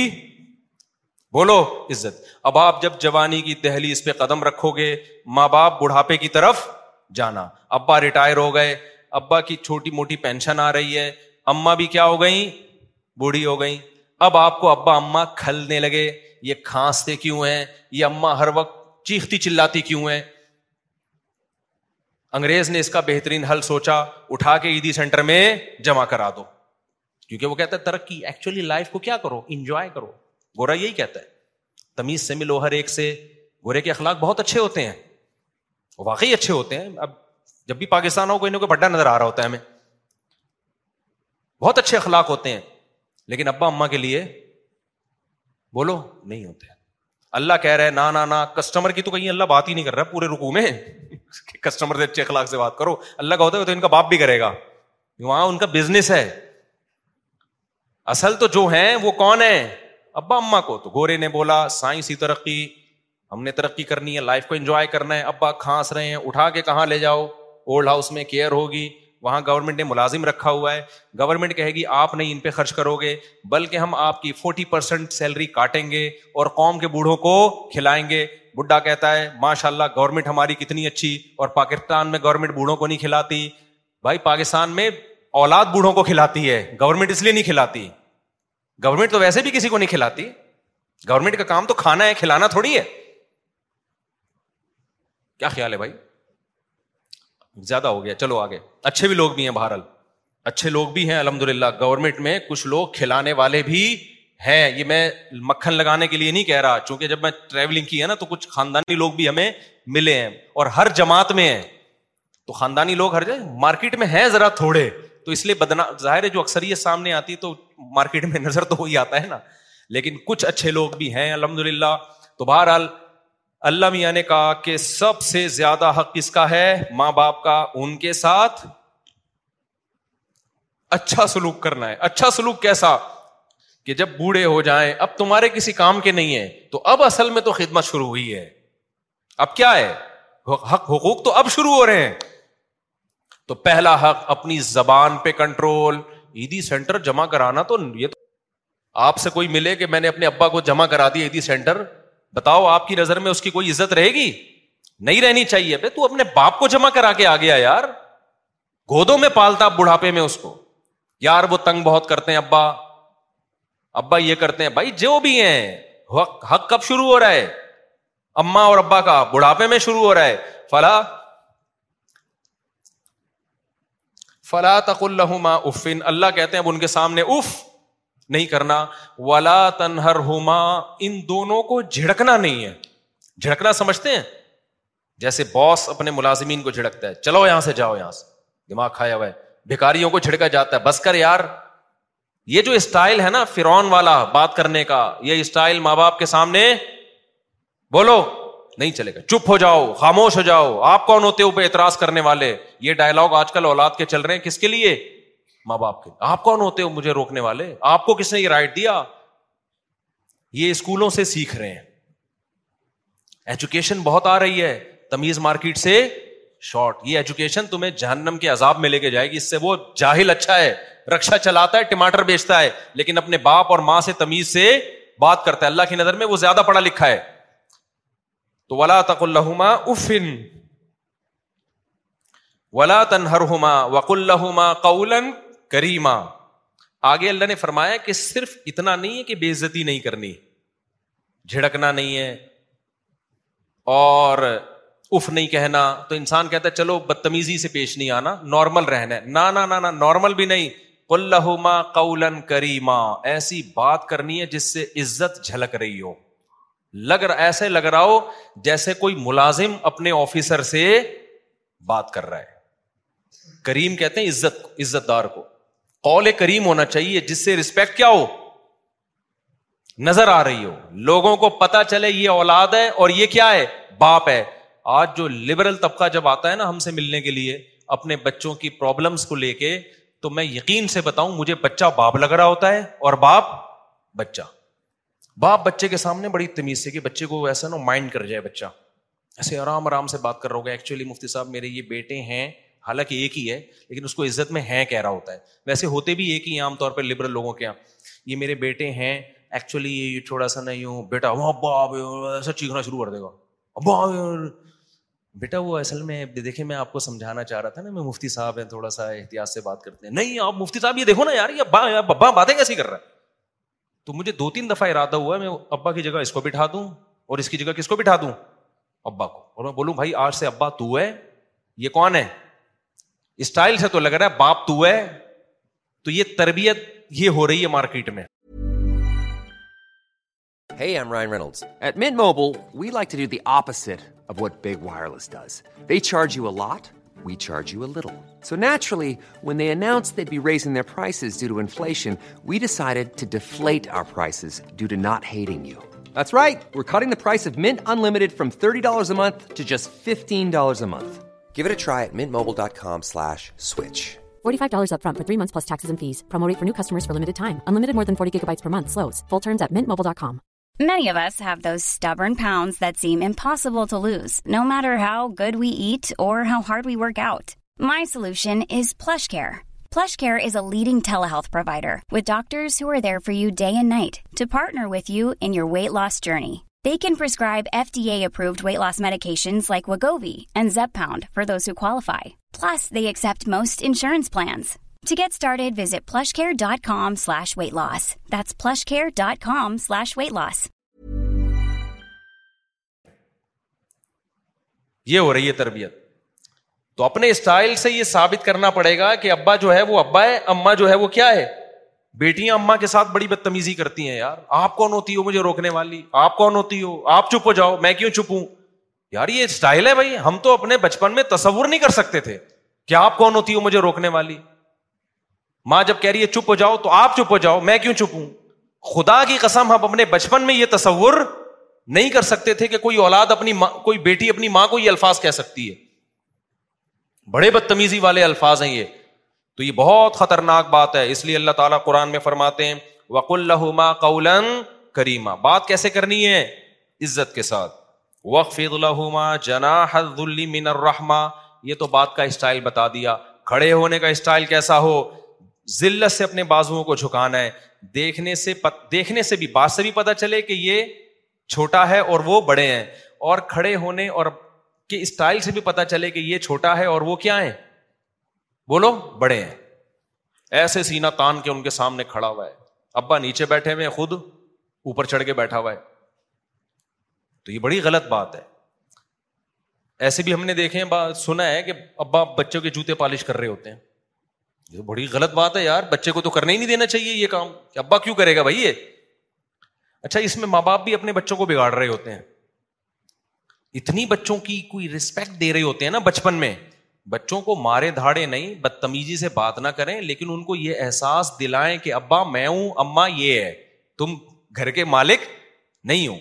بولو عزت اب آپ جب جوانی کی دہلی اس پہ قدم رکھو گے ماں باپ بڑھاپے کی طرف جانا ابا ریٹائر ہو گئے ابا کی چھوٹی موٹی پینشن آ رہی ہے اما بھی کیا ہو گئیں بوڑھی ہو گئی اب آپ کو ابا اما کھلنے لگے یہ کھانستے کیوں ہیں یہ اما ہر وقت چیختی چلاتی کیوں ہیں انگریز نے اس کا بہترین حل سوچا اٹھا کے عیدی سینٹر میں جمع کرا دو کیونکہ وہ کہتا ہے ترقی ایکچولی لائف کو کیا کرو انجوائے کرو گورا یہی کہتا ہے تمیز سے ملو ہر ایک سے گورے کے اخلاق بہت اچھے ہوتے ہیں واقعی اچھے ہوتے ہیں اب جب بھی پاکستان ہو کوئی نہ کوئی بڑا نظر آ رہا ہوتا ہے ہمیں بہت اچھے اخلاق ہوتے ہیں لیکن ابا اما کے لیے بولو نہیں ہوتے اللہ کہہ رہے نا نا کسٹمر کی تو کہیں اللہ بات ہی نہیں کر رہا پورے رکو میں کسٹمر سے سے اچھے اخلاق بات کرو اللہ کا کا ہوتا ہے تو ان باپ بھی کرے گا وہاں ان کا بزنس ہے اصل تو جو ہے وہ کون ہے ابا اما کو تو گورے نے بولا سائنسی ترقی ہم نے ترقی کرنی ہے لائف کو انجوائے کرنا ہے ابا کھانس رہے ہیں اٹھا کے کہاں لے جاؤ اولڈ ہاؤس میں کیئر ہوگی وہاں گورنمنٹ نے ملازم رکھا ہوا ہے گورنمنٹ کہے گی آپ نہیں ان پہ خرچ کرو گے بلکہ ہم آپ کی فورٹی پرسینٹ سیلری کاٹیں گے اور قوم کے بوڑھوں کو کھلائیں گے بڈا کہتا ہے ماشاء اللہ گورنمنٹ ہماری کتنی اچھی اور پاکستان میں گورنمنٹ بوڑھوں کو نہیں کھلاتی بھائی پاکستان میں اولاد بوڑھوں کو کھلاتی ہے گورنمنٹ اس لیے نہیں کھلاتی گورنمنٹ تو ویسے بھی کسی کو نہیں کھلاتی گورنمنٹ کا کام تو کھانا ہے کھلانا تھوڑی ہے کیا خیال ہے بھائی زیادہ ہو گیا چلو آگے اچھے بھی لوگ بھی ہیں بہرحال اچھے لوگ بھی ہیں الحمد للہ گورنمنٹ میں کچھ لوگ کھلانے والے بھی ہیں یہ میں مکھن لگانے کے لیے نہیں کہہ رہا چونکہ جب میں ٹریولنگ کی ہے نا تو کچھ خاندانی لوگ بھی ہمیں ملے ہیں اور ہر جماعت میں ہیں تو خاندانی لوگ ہر جگہ مارکیٹ میں ہیں ذرا تھوڑے تو اس لیے بدنا ظاہر ہے جو اکثریت سامنے آتی ہے تو مارکیٹ میں نظر تو وہی آتا ہے نا لیکن کچھ اچھے لوگ بھی ہیں الحمد للہ تو بہرحال اللہ میاں نے کہا کہ سب سے زیادہ حق کس کا ہے ماں باپ کا ان کے ساتھ اچھا سلوک کرنا ہے اچھا سلوک کیسا کہ جب بوڑھے ہو جائیں اب تمہارے کسی کام کے نہیں ہے تو اب اصل میں تو خدمت شروع ہوئی ہے اب کیا ہے حق حقوق تو اب شروع ہو رہے ہیں تو پہلا حق اپنی زبان پہ کنٹرول عیدی سینٹر جمع کرانا تو یہ تو آپ سے کوئی ملے کہ میں نے اپنے ابا کو جمع کرا دیا عیدی سینٹر بتاؤ آپ کی نظر میں اس کی کوئی عزت رہے گی نہیں رہنی چاہیے تو اپنے باپ کو جمع کرا کے آ گیا یار گودوں میں پالتا بڑھاپے میں اس کو یار وہ تنگ بہت کرتے ہیں ابا ابا یہ کرتے ہیں بھائی جو بھی ہیں حق کب شروع ہو رہا ہے اما اور ابا کا بڑھاپے میں شروع ہو رہا ہے فلا فلا تقل لہما افن اللہ کہتے ہیں اب ان کے سامنے اف نہیں کرنا ولا تنہر ہوما ان دونوں کو جھڑکنا نہیں ہے جھڑکنا سمجھتے ہیں جیسے باس اپنے ملازمین کو جھڑکتا ہے چلو یہاں سے جاؤ یہاں سے دماغ کھایا ہوا ہے بھکاریوں کو جھڑکا جاتا ہے بس کر یار یہ جو اسٹائل ہے نا فرون والا بات کرنے کا یہ اسٹائل ماں باپ کے سامنے بولو نہیں چلے گا چپ ہو جاؤ خاموش ہو جاؤ آپ کون ہوتے ہو پہ اعتراض کرنے والے یہ ڈائلگ آج کل اولاد کے چل رہے ہیں کس کے لیے ماں باپ کے آپ کون ہوتے ہو مجھے روکنے والے آپ کو کس نے یہ رائٹ دیا یہ اسکولوں سے سیکھ رہے ہیں ایجوکیشن بہت آ رہی ہے تمیز مارکیٹ سے شارٹ یہ ایجوکیشن تمہیں جہنم کے عذاب میں لے کے جائے گی اس سے وہ جاہل اچھا ہے رکشا چلاتا ہے ٹماٹر بیچتا ہے لیکن اپنے باپ اور ماں سے تمیز سے بات کرتا ہے اللہ کی نظر میں وہ زیادہ پڑھا لکھا ہے تو ولا تک اللہ ولاحما قولن کریما آگے اللہ نے فرمایا کہ صرف اتنا نہیں ہے کہ بے عزتی نہیں کرنی جھڑکنا نہیں ہے اور اف نہیں کہنا تو انسان کہتا ہے چلو بدتمیزی سے پیش نہیں آنا نارمل رہنا ہے نہ نہ نہیں کل قولن کریما ایسی بات کرنی ہے جس سے عزت جھلک رہی ہو لگ رہا ایسے لگ رہا ہو جیسے کوئی ملازم اپنے آفیسر سے بات کر رہا ہے کریم کہتے ہیں عزت عزت دار کو قول کریم ہونا چاہیے جس سے رسپیکٹ کیا ہو نظر آ رہی ہو لوگوں کو پتا چلے یہ اولاد ہے اور یہ کیا ہے باپ ہے آج جو لبرل طبقہ جب آتا ہے نا ہم سے ملنے کے لیے اپنے بچوں کی پرابلمس کو لے کے تو میں یقین سے بتاؤں مجھے بچہ باپ لگ رہا ہوتا ہے اور باپ بچہ باپ بچے کے سامنے بڑی تمیز سے کہ بچے کو ایسا نا مائنڈ کر جائے بچہ ایسے آرام آرام سے بات کر رہا ہوگا ایکچولی مفتی صاحب میرے یہ بیٹے ہیں حالانکہ ایک ہی ہے لیکن اس کو عزت میں ہے کہہ رہا ہوتا ہے ویسے ہوتے بھی ایک ہی عام طور پہ لبرل لوگوں کے یہاں یہ میرے بیٹے ہیں ایکچولی یہ تھوڑا سا نہیں ہوں بیٹا ایسا چیخنا شروع کر دے گا بیٹا وہ دیکھے میں آپ کو سمجھانا چاہ رہا تھا نا میں مفتی صاحب ہیں تھوڑا سا احتیاط سے بات کرتے ہیں نہیں آپ مفتی صاحب یہ دیکھو نا یار یہ ابا باتیں کیسی کر رہا ہے تو مجھے دو تین دفعہ ارادہ ہوا ہے میں ابا کی جگہ اس کو بٹھا دوں اور اس کی جگہ کس کو بٹھا دوں ابا کو اور میں بولوں بھائی آج سے ابا تو ہے یہ کون ہے اسٹائل سے تو لگ رہا ہے باپ تو ہے تو یہ تربیت یہ ہو رہی ہے مارکیٹ میں ہے I'm Ryan Reynolds at mint mobile we like to do the opposite of what big wireless does they charge you a lot we charge you a little so naturally when they announced they'd be raising their prices due to inflation we decided to deflate our prices due to not hating you That's right. We're cutting the price of Mint Unlimited from $30 a month to just $15 a month. But my solution flush care is a leading ٹھہرتر with doctor for you day and night to partner with you on your weight loss journey they can prescribe FDA-approved weight loss medications like Wagovi and Zeppound for those who qualify. Plus, they accept most insurance plans. To get started, visit plushcare.com slash weight loss. That's plushcare.com slash weight loss. یہ ہو رہی ہے تربیت تو اپنے اسٹائل سے یہ ثابت کرنا پڑے گا کہ ابا جو ہے وہ ابا ہے اما جو ہے وہ کیا ہے بیٹیاں اماں کے ساتھ بڑی بدتمیزی کرتی ہیں یار آپ کون ہوتی ہو مجھے روکنے والی آپ کون ہوتی ہو آپ چپ ہو جاؤ میں کیوں چپ ہوں یار یہ اسٹائل ہے بھائی ہم تو اپنے بچپن میں تصور نہیں کر سکتے تھے کہ آپ کون ہوتی ہو مجھے روکنے والی ماں جب کہہ رہی ہے چپ ہو جاؤ تو آپ چپ ہو جاؤ میں کیوں ہوں خدا کی قسم ہم اپنے بچپن میں یہ تصور نہیں کر سکتے تھے کہ کوئی اولاد اپنی ماں کوئی بیٹی اپنی ماں کو یہ الفاظ کہہ سکتی ہے بڑے بدتمیزی والے الفاظ ہیں یہ تو یہ بہت خطرناک بات ہے اس لیے اللہ تعالیٰ قرآن میں فرماتے ہیں وق الما کریما بات کیسے کرنی ہے عزت کے ساتھ وقف الحما جنا من الرحما یہ تو بات کا اسٹائل بتا دیا کھڑے ہونے کا اسٹائل کیسا ہو ذلت سے اپنے بازوؤں کو جھکانا ہے دیکھنے سے پت... دیکھنے سے بھی بات سے بھی پتہ چلے کہ یہ چھوٹا ہے اور وہ بڑے ہیں اور کھڑے ہونے اور کے اسٹائل سے بھی پتہ چلے کہ یہ چھوٹا ہے اور وہ کیا ہیں بولو بڑے ہیں ایسے سینا تان کے ان کے سامنے کھڑا ہوا ہے ابا نیچے بیٹھے ہوئے خود اوپر چڑھ کے بیٹھا ہوا ہے تو یہ بڑی غلط بات ہے ایسے بھی ہم نے دیکھے سنا ہے کہ ابا بچوں کے جوتے پالش کر رہے ہوتے ہیں یہ بڑی غلط بات ہے یار بچے کو تو کرنے ہی نہیں دینا چاہیے یہ کام کہ ابا کیوں کرے گا بھائی یہ اچھا اس میں ماں باپ بھی اپنے بچوں کو بگاڑ رہے ہوتے ہیں اتنی بچوں کی کوئی ریسپیکٹ دے رہے ہوتے ہیں نا بچپن میں بچوں کو مارے دھاڑے نہیں بدتمیزی سے بات نہ کریں لیکن ان کو یہ احساس دلائیں کہ ابا میں ہوں اما یہ ہے تم گھر کے مالک نہیں ہو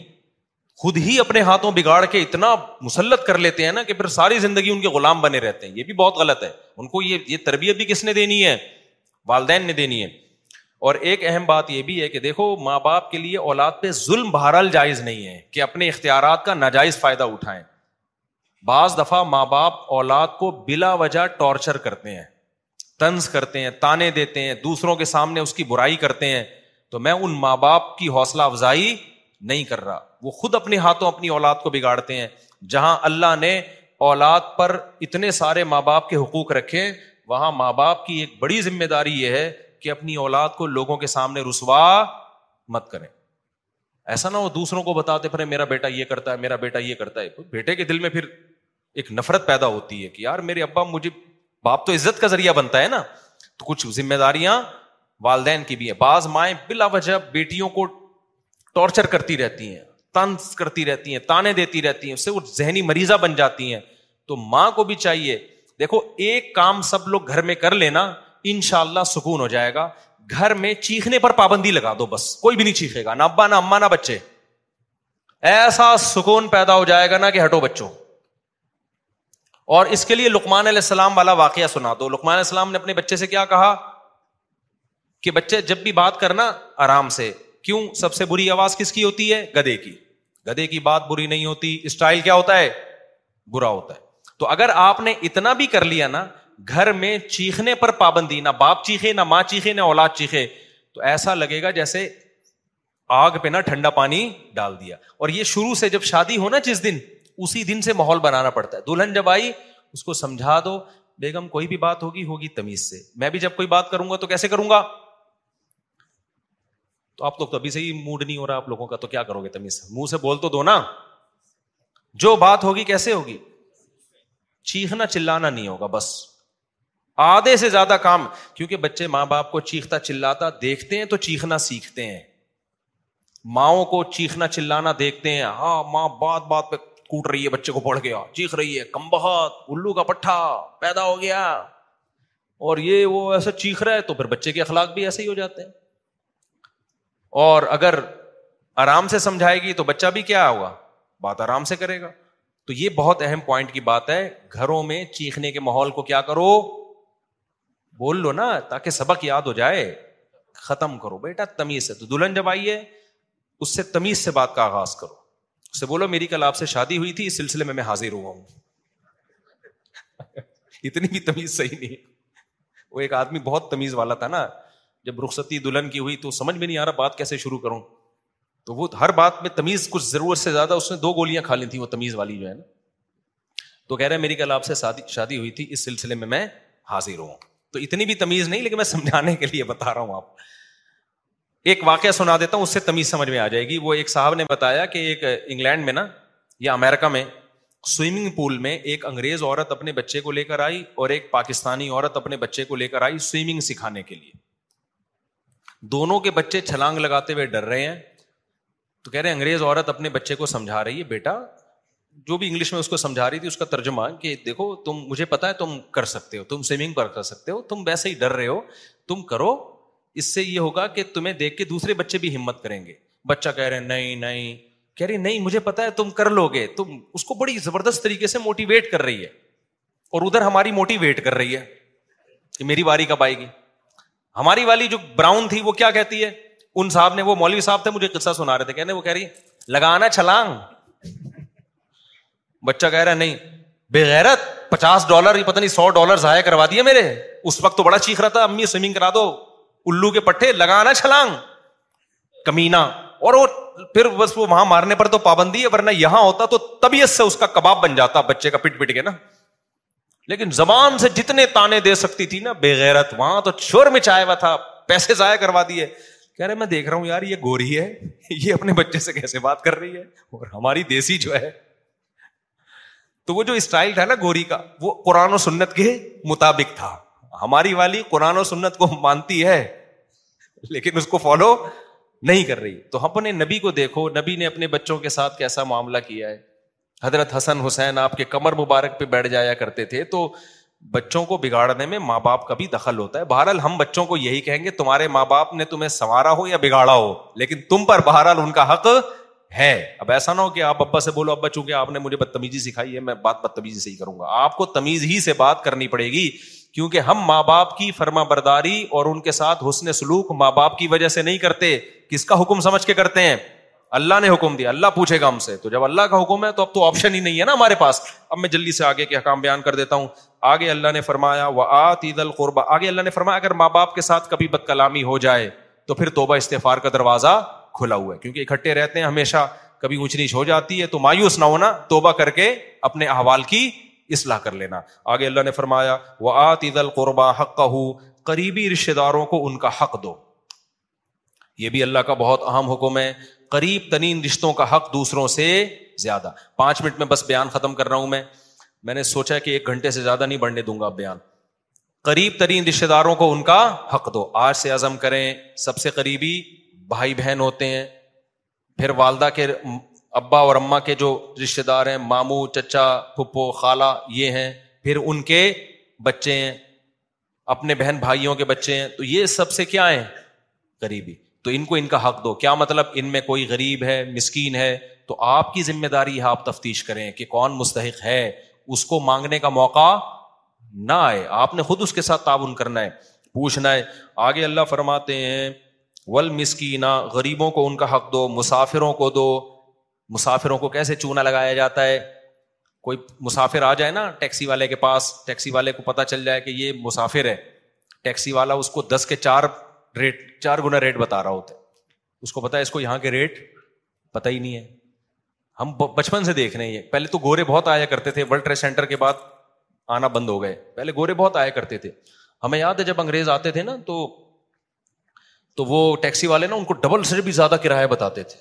خود ہی اپنے ہاتھوں بگاڑ کے اتنا مسلط کر لیتے ہیں نا کہ پھر ساری زندگی ان کے غلام بنے رہتے ہیں یہ بھی بہت غلط ہے ان کو یہ یہ تربیت بھی کس نے دینی ہے والدین نے دینی ہے اور ایک اہم بات یہ بھی ہے کہ دیکھو ماں باپ کے لیے اولاد پہ ظلم بہرحال جائز نہیں ہے کہ اپنے اختیارات کا ناجائز فائدہ اٹھائیں بعض دفعہ ماں باپ اولاد کو بلا وجہ ٹارچر کرتے ہیں طنز کرتے ہیں تانے دیتے ہیں دوسروں کے سامنے اس کی برائی کرتے ہیں تو میں ان ماں باپ کی حوصلہ افزائی نہیں کر رہا وہ خود اپنے ہاتھوں اپنی اولاد کو بگاڑتے ہیں جہاں اللہ نے اولاد پر اتنے سارے ماں باپ کے حقوق رکھے وہاں ماں باپ کی ایک بڑی ذمہ داری یہ ہے کہ اپنی اولاد کو لوگوں کے سامنے رسوا مت کریں ایسا نہ ہو دوسروں کو بتاتے پھر میرا بیٹا یہ کرتا ہے میرا بیٹا یہ کرتا ہے بیٹے کے دل میں پھر ایک نفرت پیدا ہوتی ہے کہ یار میرے ابا مجھے باپ تو عزت کا ذریعہ بنتا ہے نا تو کچھ ذمہ داریاں والدین کی بھی ہیں بعض مائیں بلا وجہ بیٹیوں کو ٹارچر کرتی رہتی ہیں تنس کرتی رہتی ہیں تانے دیتی رہتی ہیں اس سے وہ ذہنی مریضہ بن جاتی ہیں تو ماں کو بھی چاہیے دیکھو ایک کام سب لوگ گھر میں کر لینا ان شاء اللہ سکون ہو جائے گا گھر میں چیخنے پر پابندی لگا دو بس کوئی بھی نہیں چیخے گا نہ ابا نہ اما نہ بچے ایسا سکون پیدا ہو جائے گا نا کہ ہٹو بچوں اور اس کے لیے لکمان علیہ السلام والا واقعہ سنا دو لکمان علیہ السلام نے اپنے بچے سے کیا کہا کہ بچے جب بھی بات کرنا آرام سے کیوں سب سے بری آواز کس کی ہوتی ہے گدے کی گدے کی بات بری نہیں ہوتی اسٹائل کیا ہوتا ہے برا ہوتا ہے تو اگر آپ نے اتنا بھی کر لیا نا گھر میں چیخنے پر پابندی نہ باپ چیخے نہ ماں چیخے نہ اولاد چیخے تو ایسا لگے گا جیسے آگ پہ نہ ٹھنڈا پانی ڈال دیا اور یہ شروع سے جب شادی ہونا جس دن اسی دن سے ماحول بنانا پڑتا ہے دلہن جب آئی اس کو سمجھا دو بیگم کوئی بھی بات ہوگی ہوگی تمیز سے میں بھی جب کوئی بات کروں گا تو کیسے کروں گا تو آپ لوگ تو ابھی سے ہی موڈ نہیں ہو رہا آپ لوگوں کا تو کیا کرو گے تمیز سے منہ سے بول تو دو نا جو بات ہوگی کیسے ہوگی چیخنا چلانا نہیں ہوگا بس آدھے سے زیادہ کام کیونکہ بچے ماں باپ کو چیختا چلاتا دیکھتے ہیں تو چیخنا سیکھتے ہیں ماں کو چیخنا چلانا دیکھتے ہیں ہاں ماں بات بات پہ کوٹ رہی ہے بچے کو پڑھ گیا ہاں، چیخ رہی ہے کم بہت الو کا پٹھا پیدا ہو گیا اور یہ وہ ایسا چیخ رہا ہے تو پھر بچے کے اخلاق بھی ایسے ہی ہو جاتے ہیں اور اگر آرام سے سمجھائے گی تو بچہ بھی کیا ہوگا بات آرام سے کرے گا تو یہ بہت اہم پوائنٹ کی بات ہے گھروں میں چیخنے کے ماحول کو کیا کرو بول لو نا تاکہ سبق یاد ہو جائے ختم کرو بیٹا تمیز سے تو دلہن جب آئیے اس سے تمیز سے بات کا آغاز کرو اس سے بولو میری کل آپ سے شادی ہوئی تھی اس سلسلے میں میں حاضر ہوا ہوں اتنی بھی تمیز صحیح نہیں وہ ایک آدمی بہت تمیز والا تھا نا جب رخصتی دلہن کی ہوئی تو سمجھ میں نہیں آ رہا بات کیسے شروع کروں تو وہ ہر بات میں تمیز کچھ ضرورت سے زیادہ اس نے دو گولیاں کھا لی تھیں وہ تمیز والی جو ہے نا تو کہہ رہے میری کل آپ سے شادی ہوئی تھی اس سلسلے میں میں حاضر ہوں تو اتنی بھی تمیز نہیں لیکن میں سمجھانے کے لیے بتا رہا ہوں آپ ایک واقعہ سنا دیتا ہوں اس سے تمیز سمجھ میں آ جائے گی وہ ایک صاحب نے بتایا کہ ایک انگلینڈ میں نا یا امیرکا میں سوئمنگ پول میں ایک انگریز عورت اپنے بچے کو لے کر آئی اور ایک پاکستانی عورت اپنے بچے کو لے کر آئی سوئمنگ سکھانے کے لیے دونوں کے بچے چھلانگ لگاتے ہوئے ڈر رہے ہیں تو کہہ رہے ہیں انگریز عورت اپنے بچے کو سمجھا رہی ہے بیٹا جو بھی انگلش میں اس کو سمجھا رہی تھی اس کا ترجمہ کہ دیکھو تم مجھے پتا ہے تم کر سکتے ہو تم سوئمنگ پر کر سکتے ہو تم ویسے ہی ڈر رہے ہو تم کرو اس سے یہ ہوگا کہ تمہیں دیکھ کے دوسرے بچے بھی ہمت کریں گے بچہ کہہ رہے نہیں نہیں کہہ رہی نہیں مجھے پتا ہے تم کر لو گے تم اس کو بڑی زبردست طریقے سے موٹیویٹ کر رہی ہے اور ادھر ہماری موٹیویٹ کر رہی ہے کہ میری باری کب آئے گی ہماری والی جو براؤن تھی وہ کیا کہتی ہے ان صاحب نے وہ مولوی صاحب تھے مجھے قصہ سنا رہے تھے کہنے وہ کہہ رہی لگانا چھلانگ بچہ کہہ رہا ہے نہیں بےغیرت پچاس ڈالر پتہ نہیں سو ڈالر ضائع کروا دیے میرے اس وقت تو بڑا چیخ رہا تھا امی سوئمنگ کرا دو الو کے پٹھے لگانا چھلانگ کمینا اور وہ پھر بس وہاں مارنے پر تو پابندی ہے ورنہ یہاں ہوتا تو طبیعت سے اس کا کباب بن جاتا بچے کا پٹ پٹ کے نا لیکن زبان سے جتنے تانے دے سکتی تھی نا بےغیرت وہاں تو چور میں چائے ہوا تھا پیسے ضائع کروا دیے کہہ رہے میں دیکھ رہا ہوں یار یہ گوری ہے یہ اپنے بچے سے کیسے بات کر رہی ہے اور ہماری دیسی جو ہے تو وہ جو اسٹائل تھا نا گوری کا وہ قرآن و سنت کے مطابق تھا ہماری والی قرآن و سنت کو مانتی ہے لیکن اس کو فالو نہیں کر رہی تو اپنے بچوں کے ساتھ کیسا معاملہ کیا ہے حضرت حسن حسین آپ کے کمر مبارک پہ بیٹھ جایا کرتے تھے تو بچوں کو بگاڑنے میں ماں باپ کا بھی دخل ہوتا ہے بہرحال ہم بچوں کو یہی کہیں گے تمہارے ماں باپ نے تمہیں سوارا ہو یا بگاڑا ہو لیکن تم پر بہرحال ان کا حق ہے اب ایسا نہ ہو کہ آپ ابا سے بولو ابا چونکہ آپ نے مجھے بدتمیزی سکھائی ہے میں بات بدتمیزی سے ہی کروں گا آپ کو تمیز ہی سے بات کرنی پڑے گی کیونکہ ہم ماں باپ کی فرما برداری اور ان کے ساتھ حسن سلوک ماں باپ کی وجہ سے نہیں کرتے کس کا حکم سمجھ کے کرتے ہیں اللہ نے حکم دیا اللہ پوچھے گا ہم سے تو جب اللہ کا حکم ہے تو اب تو آپشن ہی نہیں ہے نا ہمارے پاس اب میں جلدی سے آگے کے حکام بیان کر دیتا ہوں آگے اللہ نے فرمایا وہ القربہ آگے اللہ نے فرمایا اگر ماں باپ کے ساتھ کبھی بد کلامی ہو جائے تو پھر توبہ استفار کا دروازہ کھلا ہوا ہے کیونکہ اکٹھے رہتے ہیں ہمیشہ کبھی اونچ نیچ ہو جاتی ہے تو مایوس نہ ہونا توبہ کر کے اپنے احوال کی اصلاح کر لینا آگے اللہ نے فرمایا وہ آت عید القربا آتی قریبی رشتے داروں کو ان کا حق دو یہ بھی اللہ کا بہت اہم حکم ہے قریب ترین رشتوں کا حق دوسروں سے زیادہ پانچ منٹ میں بس بیان ختم کر رہا ہوں میں میں نے سوچا کہ ایک گھنٹے سے زیادہ نہیں بڑھنے دوں گا بیان قریب ترین رشتے داروں کو ان کا حق دو آج سے عزم کریں سب سے قریبی بھائی بہن ہوتے ہیں پھر والدہ کے ابا اور اما کے جو رشتے دار ہیں ماموں چچا پھپھو خالہ یہ ہیں پھر ان کے بچے ہیں اپنے بہن بھائیوں کے بچے ہیں تو یہ سب سے کیا ہیں غریبی تو ان کو ان کا حق دو کیا مطلب ان میں کوئی غریب ہے مسکین ہے تو آپ کی ذمہ داری ہے آپ تفتیش کریں کہ کون مستحق ہے اس کو مانگنے کا موقع نہ آئے آپ نے خود اس کے ساتھ تعاون کرنا ہے پوچھنا ہے آگے اللہ فرماتے ہیں ول غریبوں کو ان کا حق دو مسافروں کو دو مسافروں کو کیسے چونا لگایا جاتا ہے کوئی مسافر آ جائے نا ٹیکسی والے کے پاس ٹیکسی والے کو پتا چل جائے کہ یہ مسافر ہے ٹیکسی والا اس کو دس کے چار ریٹ چار گنا ریٹ بتا رہا ہوتا ہے اس کو پتا ہے اس کو یہاں کے ریٹ پتا ہی نہیں ہے ہم بچپن سے دیکھ رہے ہیں پہلے تو گورے بہت آیا کرتے تھے ورلڈ ٹریڈ سینٹر کے بعد آنا بند ہو گئے پہلے گورے بہت آیا کرتے تھے ہمیں یاد ہے جب انگریز آتے تھے نا تو تو وہ ٹیکسی والے نا ان کو ڈبل سے بھی زیادہ کرایہ بتاتے تھے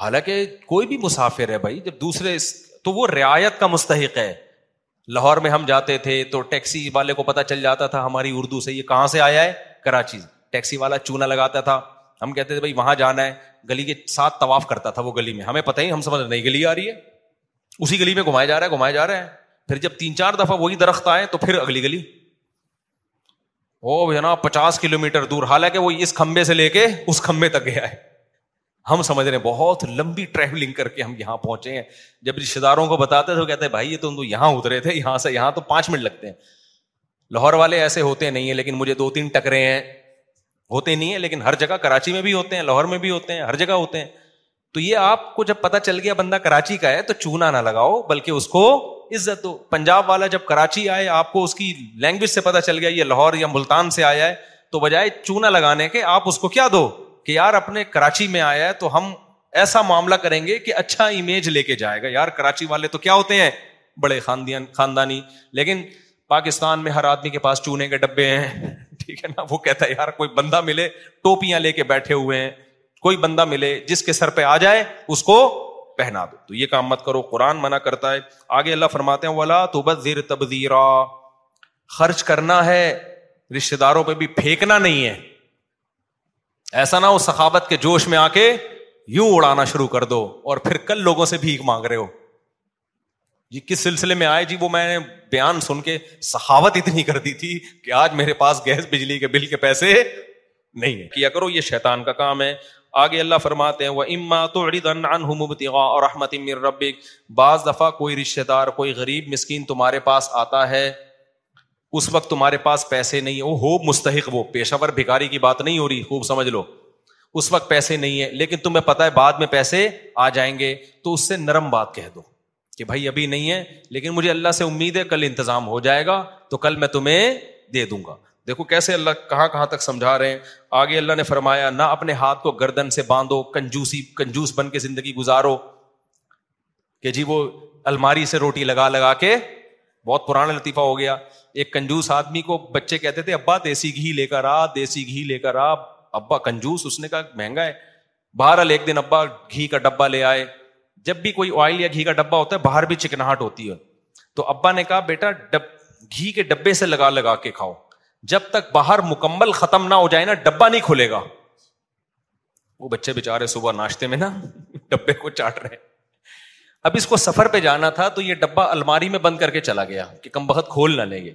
حالانکہ کوئی بھی مسافر ہے بھائی جب دوسرے تو وہ رعایت کا مستحق ہے لاہور میں ہم جاتے تھے تو ٹیکسی والے کو پتا چل جاتا تھا ہماری اردو سے یہ کہاں سے آیا ہے کراچی ٹیکسی والا چونا لگاتا تھا ہم کہتے تھے بھائی وہاں جانا ہے گلی کے ساتھ طواف کرتا تھا وہ گلی میں ہمیں پتہ ہی ہم سمجھ نئی گلی آ رہی ہے اسی گلی میں گھمایا جا رہا ہے گھمایا جا رہا ہے پھر جب تین چار دفعہ وہی درخت آئے تو پھر اگلی گلی وہ جناب پچاس کلو میٹر دور حالانکہ وہ اس کھمبے سے لے کے اس کمبے تک گیا ہے ہم سمجھ رہے ہیں بہت لمبی ٹریولنگ کر کے ہم یہاں پہنچے ہیں جب رشتے داروں کو بتاتے تو کہتے ہیں بھائی یہ تم تو یہاں اترے تھے یہاں سے یہاں تو پانچ منٹ لگتے ہیں لاہور والے ایسے ہوتے نہیں ہیں لیکن مجھے دو تین ٹکرے ہیں ہوتے نہیں ہیں لیکن ہر جگہ کراچی میں بھی ہوتے ہیں لاہور میں بھی ہوتے ہیں ہر جگہ ہوتے ہیں تو یہ آپ کو جب پتا چل گیا بندہ کراچی کا ہے تو چونا نہ لگاؤ بلکہ اس کو عزت دو پنجاب والا جب کراچی آئے آپ کو اس کی لینگویج سے پتا چل گیا یہ لاہور یا ملتان سے آیا ہے تو بجائے چونا لگانے کے آپ اس کو کیا دو کہ یار اپنے کراچی میں آیا ہے تو ہم ایسا معاملہ کریں گے کہ اچھا امیج لے کے جائے گا یار کراچی والے تو کیا ہوتے ہیں بڑے خاندان خاندانی لیکن پاکستان میں ہر آدمی کے پاس چونے کے ڈبے ہیں ٹھیک ہے نا وہ کہتا ہے یار کوئی بندہ ملے ٹوپیاں لے کے بیٹھے ہوئے ہیں کوئی بندہ ملے جس کے سر پہ آ جائے اس کو پہنا دو تو یہ کام مت کرو قرآن منع کرتا ہے آگے اللہ فرماتے ہیں ولا تو بزیر تبزیرا خرچ کرنا ہے رشتے داروں پہ بھی پھینکنا نہیں ہے ایسا نہ ہو سخاوت کے جوش میں آ کے یوں اڑانا شروع کر دو اور پھر کل لوگوں سے بھیک مانگ رہے ہو یہ کس سلسلے میں آئے جی وہ میں نے بیان سن کے سخاوت اتنی کر دی تھی کہ آج میرے پاس گیس بجلی کے بل کے پیسے نہیں ہے کیا کرو یہ شیطان کا کام ہے آگے اللہ فرماتے ہیں وہ اما تو رحمت ربک بعض دفعہ کوئی رشتہ دار کوئی غریب مسکین تمہارے پاس آتا ہے اس وقت تمہارے پاس پیسے نہیں وہ ہو مستحق وہ پیشہ ور بھکاری کی بات نہیں ہو رہی خوب سمجھ لو اس وقت پیسے نہیں ہے لیکن تمہیں پتا ہے بعد میں پیسے آ جائیں گے تو اس سے نرم بات کہہ دو کہ بھائی ابھی نہیں ہے لیکن مجھے اللہ سے امید ہے کل انتظام ہو جائے گا تو کل میں تمہیں دے دوں گا دیکھو کیسے اللہ کہاں کہاں تک سمجھا رہے ہیں آگے اللہ نے فرمایا نہ اپنے ہاتھ کو گردن سے باندھو کنجوسی کنجوس بن کے زندگی گزارو کہ جی وہ الماری سے روٹی لگا لگا کے بہت پرانا لطیفہ ہو گیا ایک کنجوس آدمی کو بچے کہتے تھے ابا دیسی گھی لے کر آ دیسی گھی لے کر آ ابا کنجوس اس نے کہا مہنگا ہے باہر ایک دن ابا گھی کا ڈبا لے آئے جب بھی کوئی آئل یا گھی کا ڈبا ہوتا ہے باہر بھی چکناہٹ ہوتی ہے تو ابا نے کہا بیٹا ڈب گھی کے ڈبے سے لگا لگا کے کھاؤ جب تک باہر مکمل ختم نہ ہو جائے نا ڈبا نہیں کھلے گا وہ بچے بےچارے صبح ناشتے میں نا ڈبے کو چاٹ رہے اب اس کو سفر پہ جانا تھا تو یہ ڈبا الماری میں بند کر کے چلا گیا کہ کم بہت کھول نہ لیں گے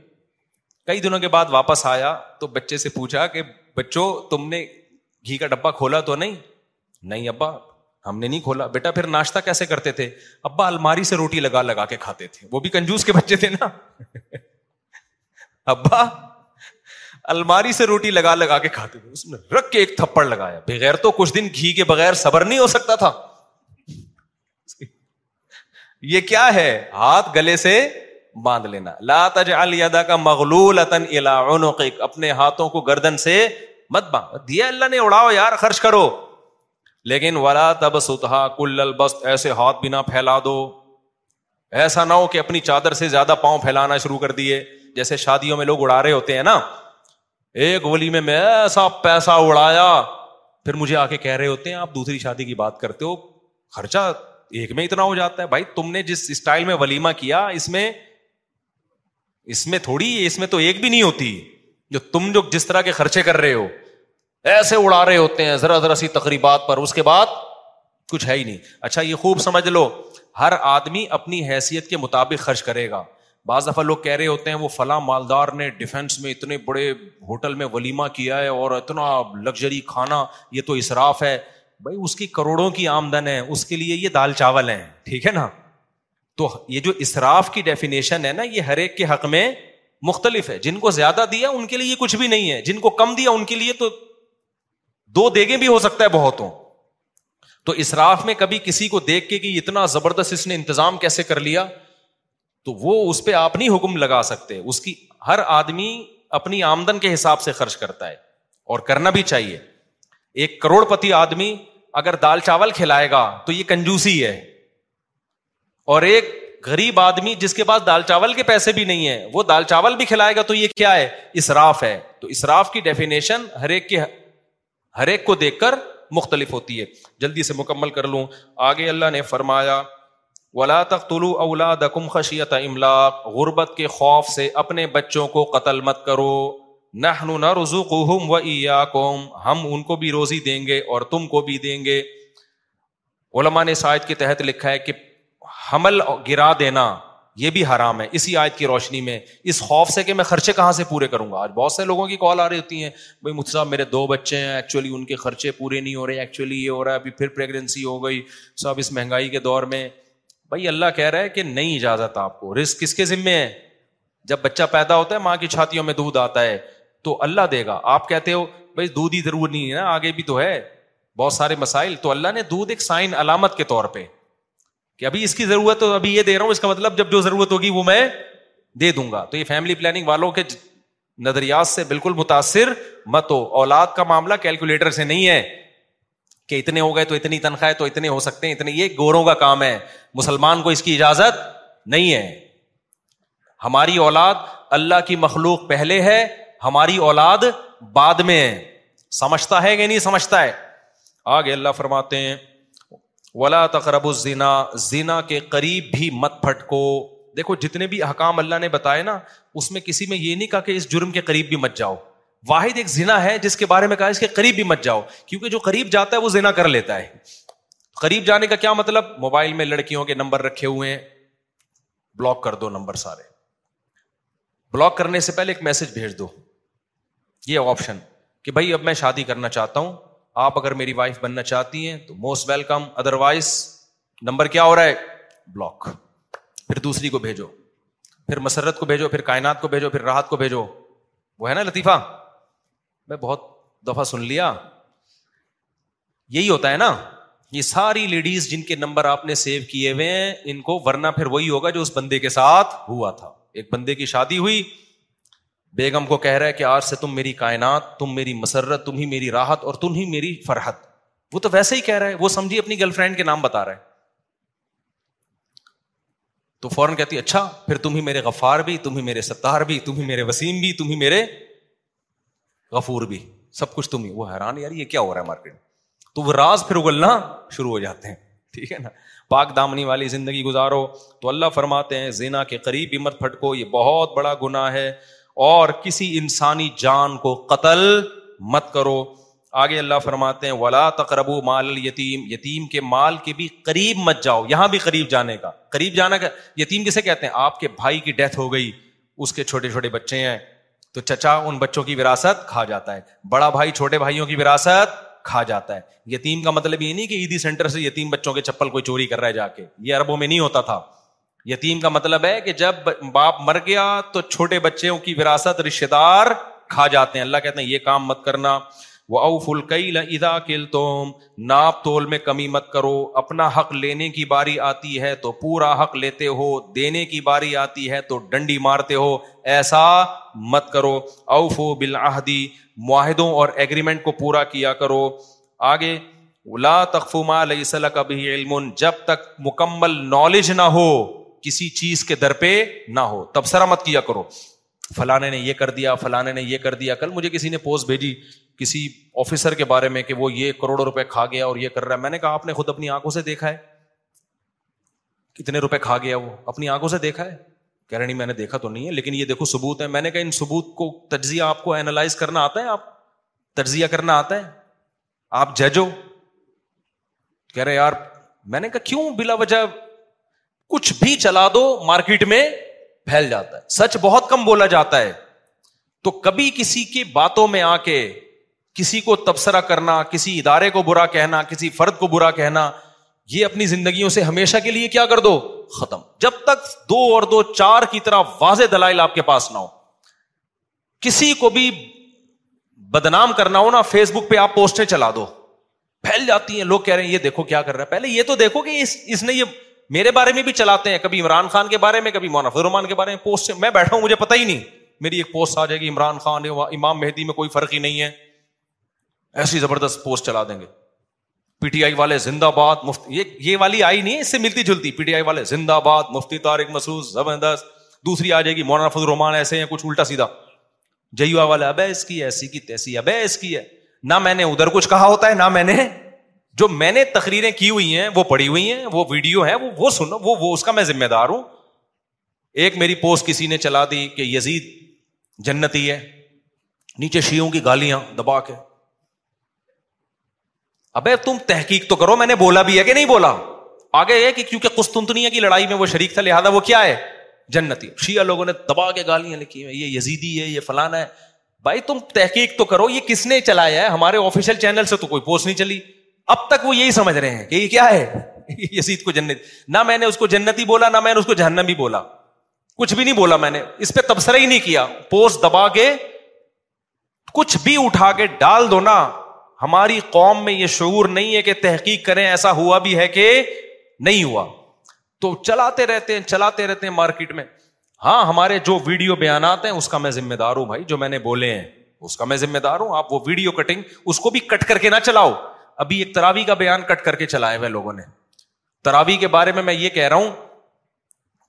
کئی دنوں کے بعد واپس آیا تو بچے سے پوچھا کہ بچوں تم نے گھی کا ڈبا کھولا تو نہیں نہیں ابا ہم نے نہیں کھولا بیٹا پھر ناشتہ کیسے کرتے تھے ابا الماری سے روٹی لگا لگا کے کھاتے تھے وہ بھی کنجوس کے بچے تھے نا ابا الماری سے روٹی لگا لگا کے کھاتے تھے اس میں رکھ کے ایک تھپڑ لگایا بغیر تو کچھ دن گھی کے بغیر صبر نہیں ہو سکتا تھا یہ کیا ہے ہاتھ گلے سے باندھ لینا لاتا مغلول اپنے ہاتھوں کو گردن سے مت باندھ دیا اللہ نے اڑاؤ یار خرچ کرو لیکن ولا تب ستہا کل بس ایسے ہاتھ بھی نہ پھیلا دو ایسا نہ ہو کہ اپنی چادر سے زیادہ پاؤں پھیلانا شروع کر دیے جیسے شادیوں میں لوگ اڑا رہے ہوتے ہیں نا ایک میں ایسا پیسہ اڑایا پھر مجھے آ کے کہہ رہے ہوتے ہیں آپ دوسری شادی کی بات کرتے ہو خرچہ ایک میں اتنا ہو جاتا ہے بھائی تم نے جس اسٹائل میں ولیمہ کیا اس میں اس میں تھوڑی اس میں تو ایک بھی نہیں ہوتی جو تم جو جس طرح کے خرچے کر رہے ہو ایسے اڑا رہے ہوتے ہیں ذرا ذرا سی تقریبات پر اس کے بعد کچھ ہے ہی نہیں اچھا یہ خوب سمجھ لو ہر آدمی اپنی حیثیت کے مطابق خرچ کرے گا بعض دفعہ لوگ کہہ رہے ہوتے ہیں وہ فلاں مالدار نے ڈیفینس میں اتنے بڑے ہوٹل میں ولیمہ کیا ہے اور اتنا لگژری کھانا یہ تو اصراف ہے بھائی اس کی کروڑوں کی آمدن ہے اس کے لیے یہ دال چاول ہیں ٹھیک ہے نا تو یہ جو اسراف کی ڈیفینیشن ہے نا یہ ہر ایک کے حق میں مختلف ہے جن کو زیادہ دیا ان کے لیے کچھ بھی نہیں ہے جن کو کم دیا ان کے لیے تو دو دوگے بھی ہو سکتا ہے بہتوں تو اسراف میں کبھی کسی کو دیکھ کے کہ اتنا زبردست اس نے انتظام کیسے کر لیا تو وہ اس پہ آپ نہیں حکم لگا سکتے اس کی ہر آدمی اپنی آمدن کے حساب سے خرچ کرتا ہے اور کرنا بھی چاہیے ایک کروڑ پتی آدمی اگر دال چاول کھلائے گا تو یہ کنجوسی ہے اور ایک غریب آدمی جس کے پاس دال چاول کے پیسے بھی نہیں ہے وہ دال چاول بھی کھلائے گا تو یہ کیا ہے اسراف ہے تو اسراف کی ڈیفینیشن ہر ایک کے ہر ایک کو دیکھ کر مختلف ہوتی ہے جلدی سے مکمل کر لوں آگے اللہ نے فرمایا ولا خشیت غربت کے خوف سے اپنے بچوں کو قتل مت کرو نہ و ہم ان کو بھی روزی دیں گے اور تم کو بھی دیں گے علما نے کے تحت لکھا ہے کہ حمل گرا دینا یہ بھی حرام ہے اسی آیت کی روشنی میں اس خوف سے کہ میں خرچے کہاں سے پورے کروں گا آج بہت سے لوگوں کی کال آ رہی ہوتی ہیں بھائی مجھ صاحب میرے دو بچے ہیں ایکچولی ان کے خرچے پورے نہیں ہو رہے ایکچولی یہ ہو رہا ہے ابھی پھر پریگنینسی ہو گئی سب اس مہنگائی کے دور میں بھائی اللہ کہہ رہا ہے کہ نہیں اجازت آپ کو رسک کس کے ذمے ہے جب بچہ پیدا ہوتا ہے ماں کی چھاتیوں میں دودھ آتا ہے تو اللہ دے گا آپ کہتے ہو بھائی دودھ ہی ضرور نہیں ہے نا آگے بھی تو ہے بہت سارے مسائل تو اللہ نے دودھ ایک سائن علامت کے طور پہ کہ ابھی اس کی ضرورت ابھی یہ دے رہا ہوں اس کا مطلب جب جو ضرورت ہوگی وہ میں دے دوں گا تو یہ فیملی پلاننگ والوں کے نظریات سے بالکل متاثر مت ہو اولاد کا معاملہ کیلکولیٹر سے نہیں ہے کہ اتنے ہو گئے تو اتنی تنخواہ تو اتنے ہو سکتے ہیں اتنے یہ گوروں کا کام ہے مسلمان کو اس کی اجازت نہیں ہے ہماری اولاد اللہ کی مخلوق پہلے ہے ہماری اولاد بعد میں ہے سمجھتا ہے کہ نہیں سمجھتا ہے آگے اللہ فرماتے ہیں ولا تقرب الزنا زینا کے قریب بھی مت پھٹ کو دیکھو جتنے بھی حکام اللہ نے بتائے نا اس میں کسی میں یہ نہیں کہا کہ اس جرم کے قریب بھی مت جاؤ واحد ایک زنا ہے جس کے بارے میں کہا اس کے قریب بھی مت جاؤ کیونکہ جو قریب جاتا ہے وہ زنا کر لیتا ہے قریب جانے کا کیا مطلب موبائل میں لڑکیوں کے نمبر رکھے ہوئے ہیں بلاک کر دو نمبر سارے بلاک کرنے سے پہلے ایک میسج بھیج دو یہ آپشن کہ بھائی اب میں شادی کرنا چاہتا ہوں آپ اگر میری وائف بننا چاہتی ہیں تو موسٹ ویلکم ادروائز نمبر کیا ہو رہا ہے بلاک پھر دوسری کو بھیجو پھر مسرت کو بھیجو پھر کائنات کو بھیجو پھر راحت کو بھیجو وہ ہے نا لطیفہ میں بہت دفعہ سن لیا یہی ہوتا ہے نا یہ ساری لیڈیز جن کے نمبر آپ نے سیو کیے ہوئے ہیں ان کو پھر وہی ہوگا جو اس بندے کے ساتھ ہوا تھا ایک بندے کی شادی ہوئی بیگم کو کہہ رہا ہے کہ آج سے تم میری کائنات تم میری مسرت تم ہی میری راحت اور تم ہی میری فرحت وہ تو ویسے ہی کہہ رہا ہے وہ سمجھی اپنی گرل فرینڈ کے نام بتا رہا ہے تو فوراً کہتی اچھا پھر تم ہی میرے غفار بھی تم ہی میرے ستار بھی تم ہی میرے وسیم بھی تم ہی میرے غفور بھی سب کچھ تم ہی وہ حیران یار یہ کیا ہو رہا ہے مارکیٹ تو وہ راز پھر اگلنا شروع ہو جاتے ہیں ٹھیک ہے نا پاک دامنی والی زندگی گزارو تو اللہ فرماتے ہیں زینا کے قریب پھٹکو یہ بہت بڑا گنا ہے اور کسی انسانی جان کو قتل مت کرو آگے اللہ فرماتے ہیں ولا تقرب مال یتیم یتیم کے مال کے بھی قریب مت جاؤ یہاں بھی قریب جانے کا قریب جانا کا یتیم کسے کہتے ہیں آپ کے بھائی کی ڈیتھ ہو گئی اس کے چھوٹے چھوٹے بچے ہیں تو چچا ان بچوں کی وراثت کھا جاتا ہے بڑا بھائی چھوٹے بھائیوں کی وراثت کھا جاتا ہے یتیم کا مطلب یہ نہیں کہ عیدی سینٹر سے یتیم بچوں کے چپل کوئی چوری کر رہا ہے جا کے یہ اربوں میں نہیں ہوتا تھا یتیم کا مطلب ہے کہ جب باپ مر گیا تو چھوٹے بچوں کی وراثت رشتے دار کھا جاتے ہیں اللہ کہتے ہیں یہ کام مت کرنا وہ او الکئی ادا میں کمی مت کرو اپنا حق لینے کی باری آتی ہے تو پورا حق لیتے ہو دینے کی باری آتی ہے تو ڈنڈی مارتے ہو ایسا مت کرو اوف و بالآہدی معاہدوں اور ایگریمنٹ کو پورا کیا کرو آگے لا تخفما علیہ کبھی علم جب تک مکمل نالج نہ ہو کسی چیز کے در پہ نہ ہو تبصرہ مت کیا کرو فلاں نے یہ کر دیا فلانے نے یہ کر دیا کل مجھے کسی نے پوسٹ بھیجی کسی آفیسر کے بارے میں کہ وہ یہ یہ کروڑوں روپے کھا گیا اور کر رہا ہے میں نے نے کہا آپ خود اپنی آنکھوں سے دیکھا ہے کتنے کھا گیا وہ اپنی آنکھوں سے دیکھا ہے کہہ رہے نہیں میں نے دیکھا تو نہیں ہے لیکن یہ دیکھو سبوت ہے میں نے کہا ان سبوت کو تجزیہ آپ کو اینالائز کرنا آتا ہے آپ تجزیہ کرنا آتا ہے آپ ججو کہہ رہے یار میں نے کہا کیوں بلا وجہ کچھ بھی چلا دو مارکیٹ میں پھیل جاتا ہے سچ بہت کم بولا جاتا ہے تو کبھی کسی کی باتوں میں آ کے کسی کو تبصرہ کرنا کسی ادارے کو برا کہنا کسی فرد کو برا کہنا یہ اپنی زندگیوں سے ہمیشہ کے لیے کیا کر دو ختم جب تک دو اور دو چار کی طرح واضح دلائل آپ کے پاس نہ ہو کسی کو بھی بدنام کرنا ہو نا فیس بک پہ آپ پوسٹیں چلا دو پھیل جاتی ہیں لوگ کہہ رہے ہیں یہ دیکھو کیا کر رہا ہے پہلے یہ تو دیکھو کہ اس, اس نے یہ میرے بارے میں بھی چلاتے ہیں کبھی عمران خان کے بارے میں کبھی مواناف الرحمان کے بارے میں پوسٹ میں بیٹھا ہوں مجھے پتہ ہی نہیں میری ایک پوسٹ آ جائے گی عمران خان امام مہدی میں کوئی فرق ہی نہیں ہے ایسی زبردست پوسٹ چلا دیں گے پی ٹی آئی والے زندہ باد یہ والی آئی نہیں ہے اس سے ملتی جلتی پی ٹی آئی والے زندہ باد مفتی طارق مسعود زبردست دوسری آ جائے گی مولانا فضل الرحمان ایسے ہیں کچھ الٹا سیدھا جیوا والا ابے اس کی ایسی کی تیسی ابے اس کی ہے نہ میں نے ادھر کچھ کہا ہوتا ہے نہ میں نے جو میں نے تقریریں کی ہوئی ہیں وہ پڑی ہوئی ہیں وہ ویڈیو ہے وہ وہ اس کا میں ذمہ دار ہوں ایک میری پوسٹ کسی نے چلا دی کہ یزید جنتی ہے نیچے شیوں کی گالیاں دبا کے ابے تم تحقیق تو کرو میں نے بولا بھی ہے کہ نہیں بولا آگے ہے کہ کیونکہ قسطنطنیہ کی لڑائی میں وہ شریک تھا لہٰذا وہ کیا ہے جنتی شیعہ لوگوں نے دبا کے گالیاں لکھی ہیں یہ یزیدی ہے یہ فلانا ہے بھائی تم تحقیق تو کرو یہ کس نے چلایا ہے ہمارے آفیشیل چینل سے تو کوئی پوسٹ نہیں چلی اب تک وہ یہی سمجھ رہے ہیں کہ یہ کیا ہے کو جنت نہ میں نے اس کو جنتی بولا نہ میں نے اس کو جہنم بھی بولا کچھ بھی نہیں بولا میں نے اس پہ تبصرہ ہی نہیں کیا پوسٹ دبا کے کچھ بھی اٹھا کے ڈال دو نا ہماری قوم میں یہ شعور نہیں ہے کہ تحقیق کریں ایسا ہوا بھی ہے کہ نہیں ہوا تو چلاتے رہتے ہیں چلاتے رہتے ہیں مارکیٹ میں ہاں ہمارے جو ویڈیو بیانات ہیں اس کا میں ذمہ دار ہوں بھائی جو میں نے بولے ہیں اس کا میں ذمہ دار ہوں آپ وہ ویڈیو کٹنگ اس کو بھی کٹ کر کے نہ چلاؤ ابھی ایک تراوی کا بیان کٹ کر کے چلائے ہوئے لوگوں نے تراوی کے بارے میں میں یہ کہہ رہا ہوں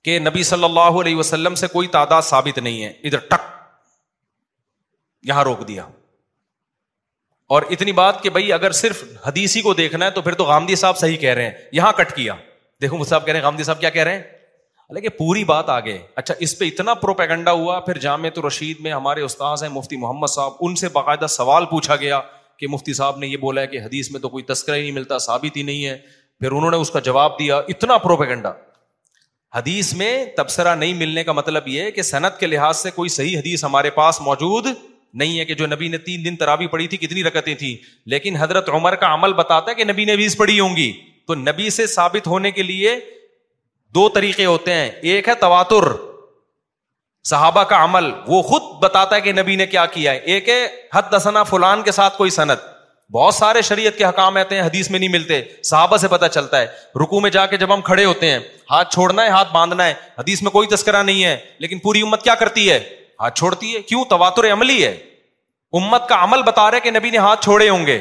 کہ نبی صلی اللہ علیہ وسلم سے کوئی تعداد ثابت نہیں ہے ادھر ٹک یہاں روک دیا اور اتنی بات کہ بھائی اگر صرف حدیثی کو دیکھنا ہے تو پھر تو گاندھی صاحب صحیح کہہ رہے ہیں یہاں کٹ کیا دیکھو صاحب کہہ رہے ہیں گاندھی صاحب کیا کہہ رہے ہیں لیکن پوری بات آ اچھا اس پہ اتنا پروپیگنڈا ہوا پھر جامع تو رشید میں ہمارے استاذ ہیں مفتی محمد صاحب ان سے باقاعدہ سوال پوچھا گیا کہ مفتی صاحب نے یہ بولا ہے کہ حدیث میں تو کوئی تذکرہ ہی نہیں ملتا ثابت ہی نہیں ہے پھر انہوں نے اس کا جواب دیا اتنا پروپیگنڈا حدیث میں تبصرہ نہیں ملنے کا مطلب یہ کہ صنعت کے لحاظ سے کوئی صحیح حدیث ہمارے پاس موجود نہیں ہے کہ جو نبی نے تین دن ترابی پڑھی تھی کتنی رکتیں تھیں لیکن حضرت عمر کا عمل بتاتا ہے کہ نبی نے بیس پڑھی ہوں گی تو نبی سے ثابت ہونے کے لیے دو طریقے ہوتے ہیں ایک ہے تواتر صحابہ کا عمل وہ خود بتاتا ہے کہ نبی نے کیا کیا ہے ایک ہے حد دسنا فلان کے ساتھ کوئی صنعت بہت سارے شریعت کے حکام آتے ہیں حدیث میں نہیں ملتے صحابہ سے پتا چلتا ہے رکو میں جا کے جب ہم کھڑے ہوتے ہیں ہاتھ چھوڑنا ہے ہاتھ باندھنا ہے حدیث میں کوئی تذکرہ نہیں ہے لیکن پوری امت کیا کرتی ہے ہاتھ چھوڑتی ہے کیوں تواتر عملی ہے امت کا عمل بتا رہے کہ نبی نے ہاتھ چھوڑے ہوں گے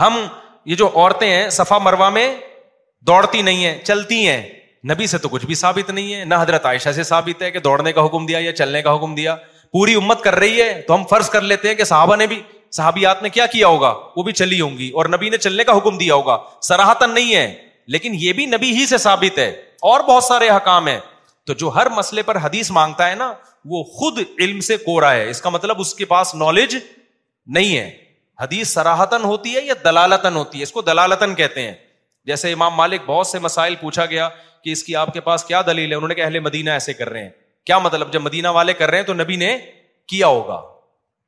ہم یہ جو عورتیں ہیں صفا مروا میں دوڑتی نہیں ہیں چلتی ہیں نبی سے تو کچھ بھی ثابت نہیں ہے نہ حضرت عائشہ سے ثابت ہے کہ دوڑنے کا حکم دیا یا چلنے کا حکم دیا پوری امت کر رہی ہے تو ہم فرض کر لیتے ہیں کہ صحابہ نے بھی صحابیات نے کیا کیا ہوگا وہ بھی چلی ہوں گی اور نبی نے چلنے کا حکم دیا ہوگا سراہتن نہیں ہے لیکن یہ بھی نبی ہی سے ثابت ہے اور بہت سارے حکام ہیں تو جو ہر مسئلے پر حدیث مانگتا ہے نا وہ خود علم سے کو رہا ہے اس کا مطلب اس کے پاس نالج نہیں ہے حدیث سراہتن ہوتی ہے یا دلالتن ہوتی ہے اس کو دلالتن کہتے ہیں جیسے امام مالک بہت سے مسائل پوچھا گیا کہ اس کی آپ کے پاس کیا دلیل ہے انہوں نے اہل مدینہ ایسے کر رہے ہیں کیا مطلب جب مدینہ والے کر رہے ہیں تو نبی نے کیا ہوگا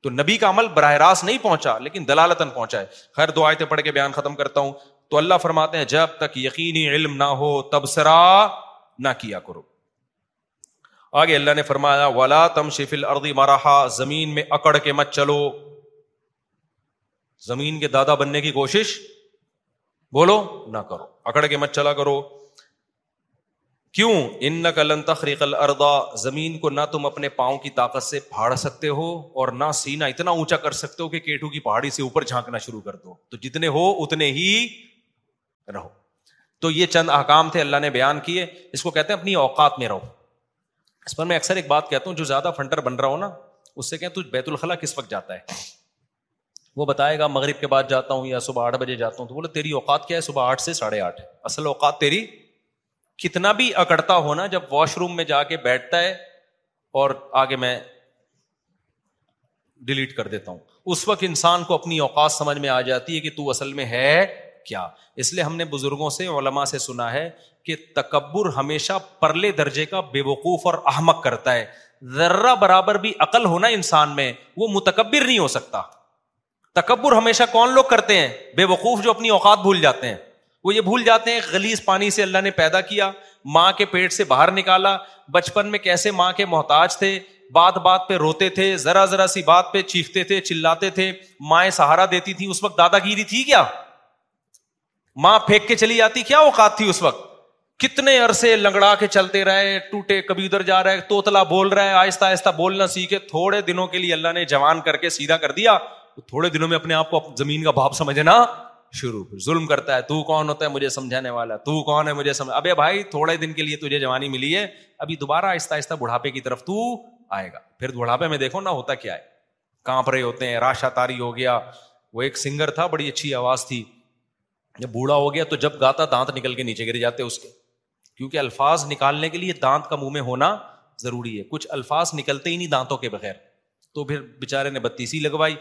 تو نبی کا عمل براہ راست نہیں پہنچا لیکن دلالتن پہنچا ہے دو آیتیں پڑھ کے بیان ختم کرتا ہوں تو اللہ فرماتے ہیں جب تک یقینی علم نہ ہو نہ کیا کرو آگے اللہ نے فرمایا تم شفل اردی مراحا زمین میں اکڑ کے مت چلو زمین کے دادا بننے کی کوشش بولو نہ کرو اکڑ کے مت چلا کرو کیوں ان تخریق الردا زمین کو نہ تم اپنے پاؤں کی طاقت سے پھاڑ سکتے ہو اور نہ سینا اتنا اونچا کر سکتے ہو کہ کیٹو کی پہاڑی سے اوپر جھانکنا شروع کر دو تو جتنے ہو اتنے ہی رہو تو یہ چند احکام تھے اللہ نے بیان کیے اس کو کہتے ہیں اپنی اوقات میں رہو اس پر میں اکثر ایک بات کہتا ہوں جو زیادہ فنٹر بن رہا ہو نا اس سے کہیں تو بیت الخلاء کس وقت جاتا ہے وہ بتائے گا مغرب کے بعد جاتا ہوں یا صبح آٹھ بجے جاتا ہوں تو بولے تیری اوقات کیا ہے صبح آٹھ سے ساڑھے آٹھ اصل اوقات تیری کتنا بھی اکڑتا ہونا جب واش روم میں جا کے بیٹھتا ہے اور آگے میں ڈیلیٹ کر دیتا ہوں اس وقت انسان کو اپنی اوقات سمجھ میں آ جاتی ہے کہ تو اصل میں ہے کیا اس لیے ہم نے بزرگوں سے علما سے سنا ہے کہ تکبر ہمیشہ پرلے درجے کا بے وقوف اور احمق کرتا ہے ذرہ برابر بھی عقل ہونا انسان میں وہ متکبر نہیں ہو سکتا تکبر ہمیشہ کون لوگ کرتے ہیں بے وقوف جو اپنی اوقات بھول جاتے ہیں وہ یہ بھول جاتے ہیں گلیس پانی سے اللہ نے پیدا کیا ماں کے پیٹ سے باہر نکالا بچپن میں کیسے ماں کے محتاج تھے بات بات پہ روتے تھے ذرا ذرا سی بات پہ چیختے تھے چلاتے تھے مائیں سہارا دیتی تھی اس وقت دادا گیری تھی کیا ماں پھینک کے چلی جاتی کیا اوقات تھی اس وقت کتنے عرصے لنگڑا کے چلتے رہے ٹوٹے کبھی ادھر جا رہے توتلا بول رہا ہے آہستہ آہستہ بولنا سیکھے تھوڑے دنوں کے لیے اللہ نے جوان کر کے سیدھا کر دیا تھوڑے دنوں میں اپنے آپ کو زمین کا بھاپ سمجھنا شروع ظلم کرتا ہے تو کون ہوتا ہے مجھے سمجھانے والا تو کون ہے مجھے سمجھ... ابے بھائی تھوڑے دن کے لیے تجھے جوانی ملی ہے ابھی دوبارہ آہستہ آہستہ بڑھاپے کی طرف تو آئے گا پھر بڑھاپے میں دیکھو نہ ہوتا کیا ہے کانپ رہے ہوتے ہیں راشا تاری ہو گیا وہ ایک سنگر تھا بڑی اچھی آواز تھی جب بوڑھا ہو گیا تو جب گاتا دانت نکل کے نیچے گر جاتے اس کے کیونکہ الفاظ نکالنے کے لیے دانت کا منہ میں ہونا ضروری ہے کچھ الفاظ نکلتے ہی نہیں دانتوں کے بغیر تو پھر بےچارے نے بتیسی لگوائی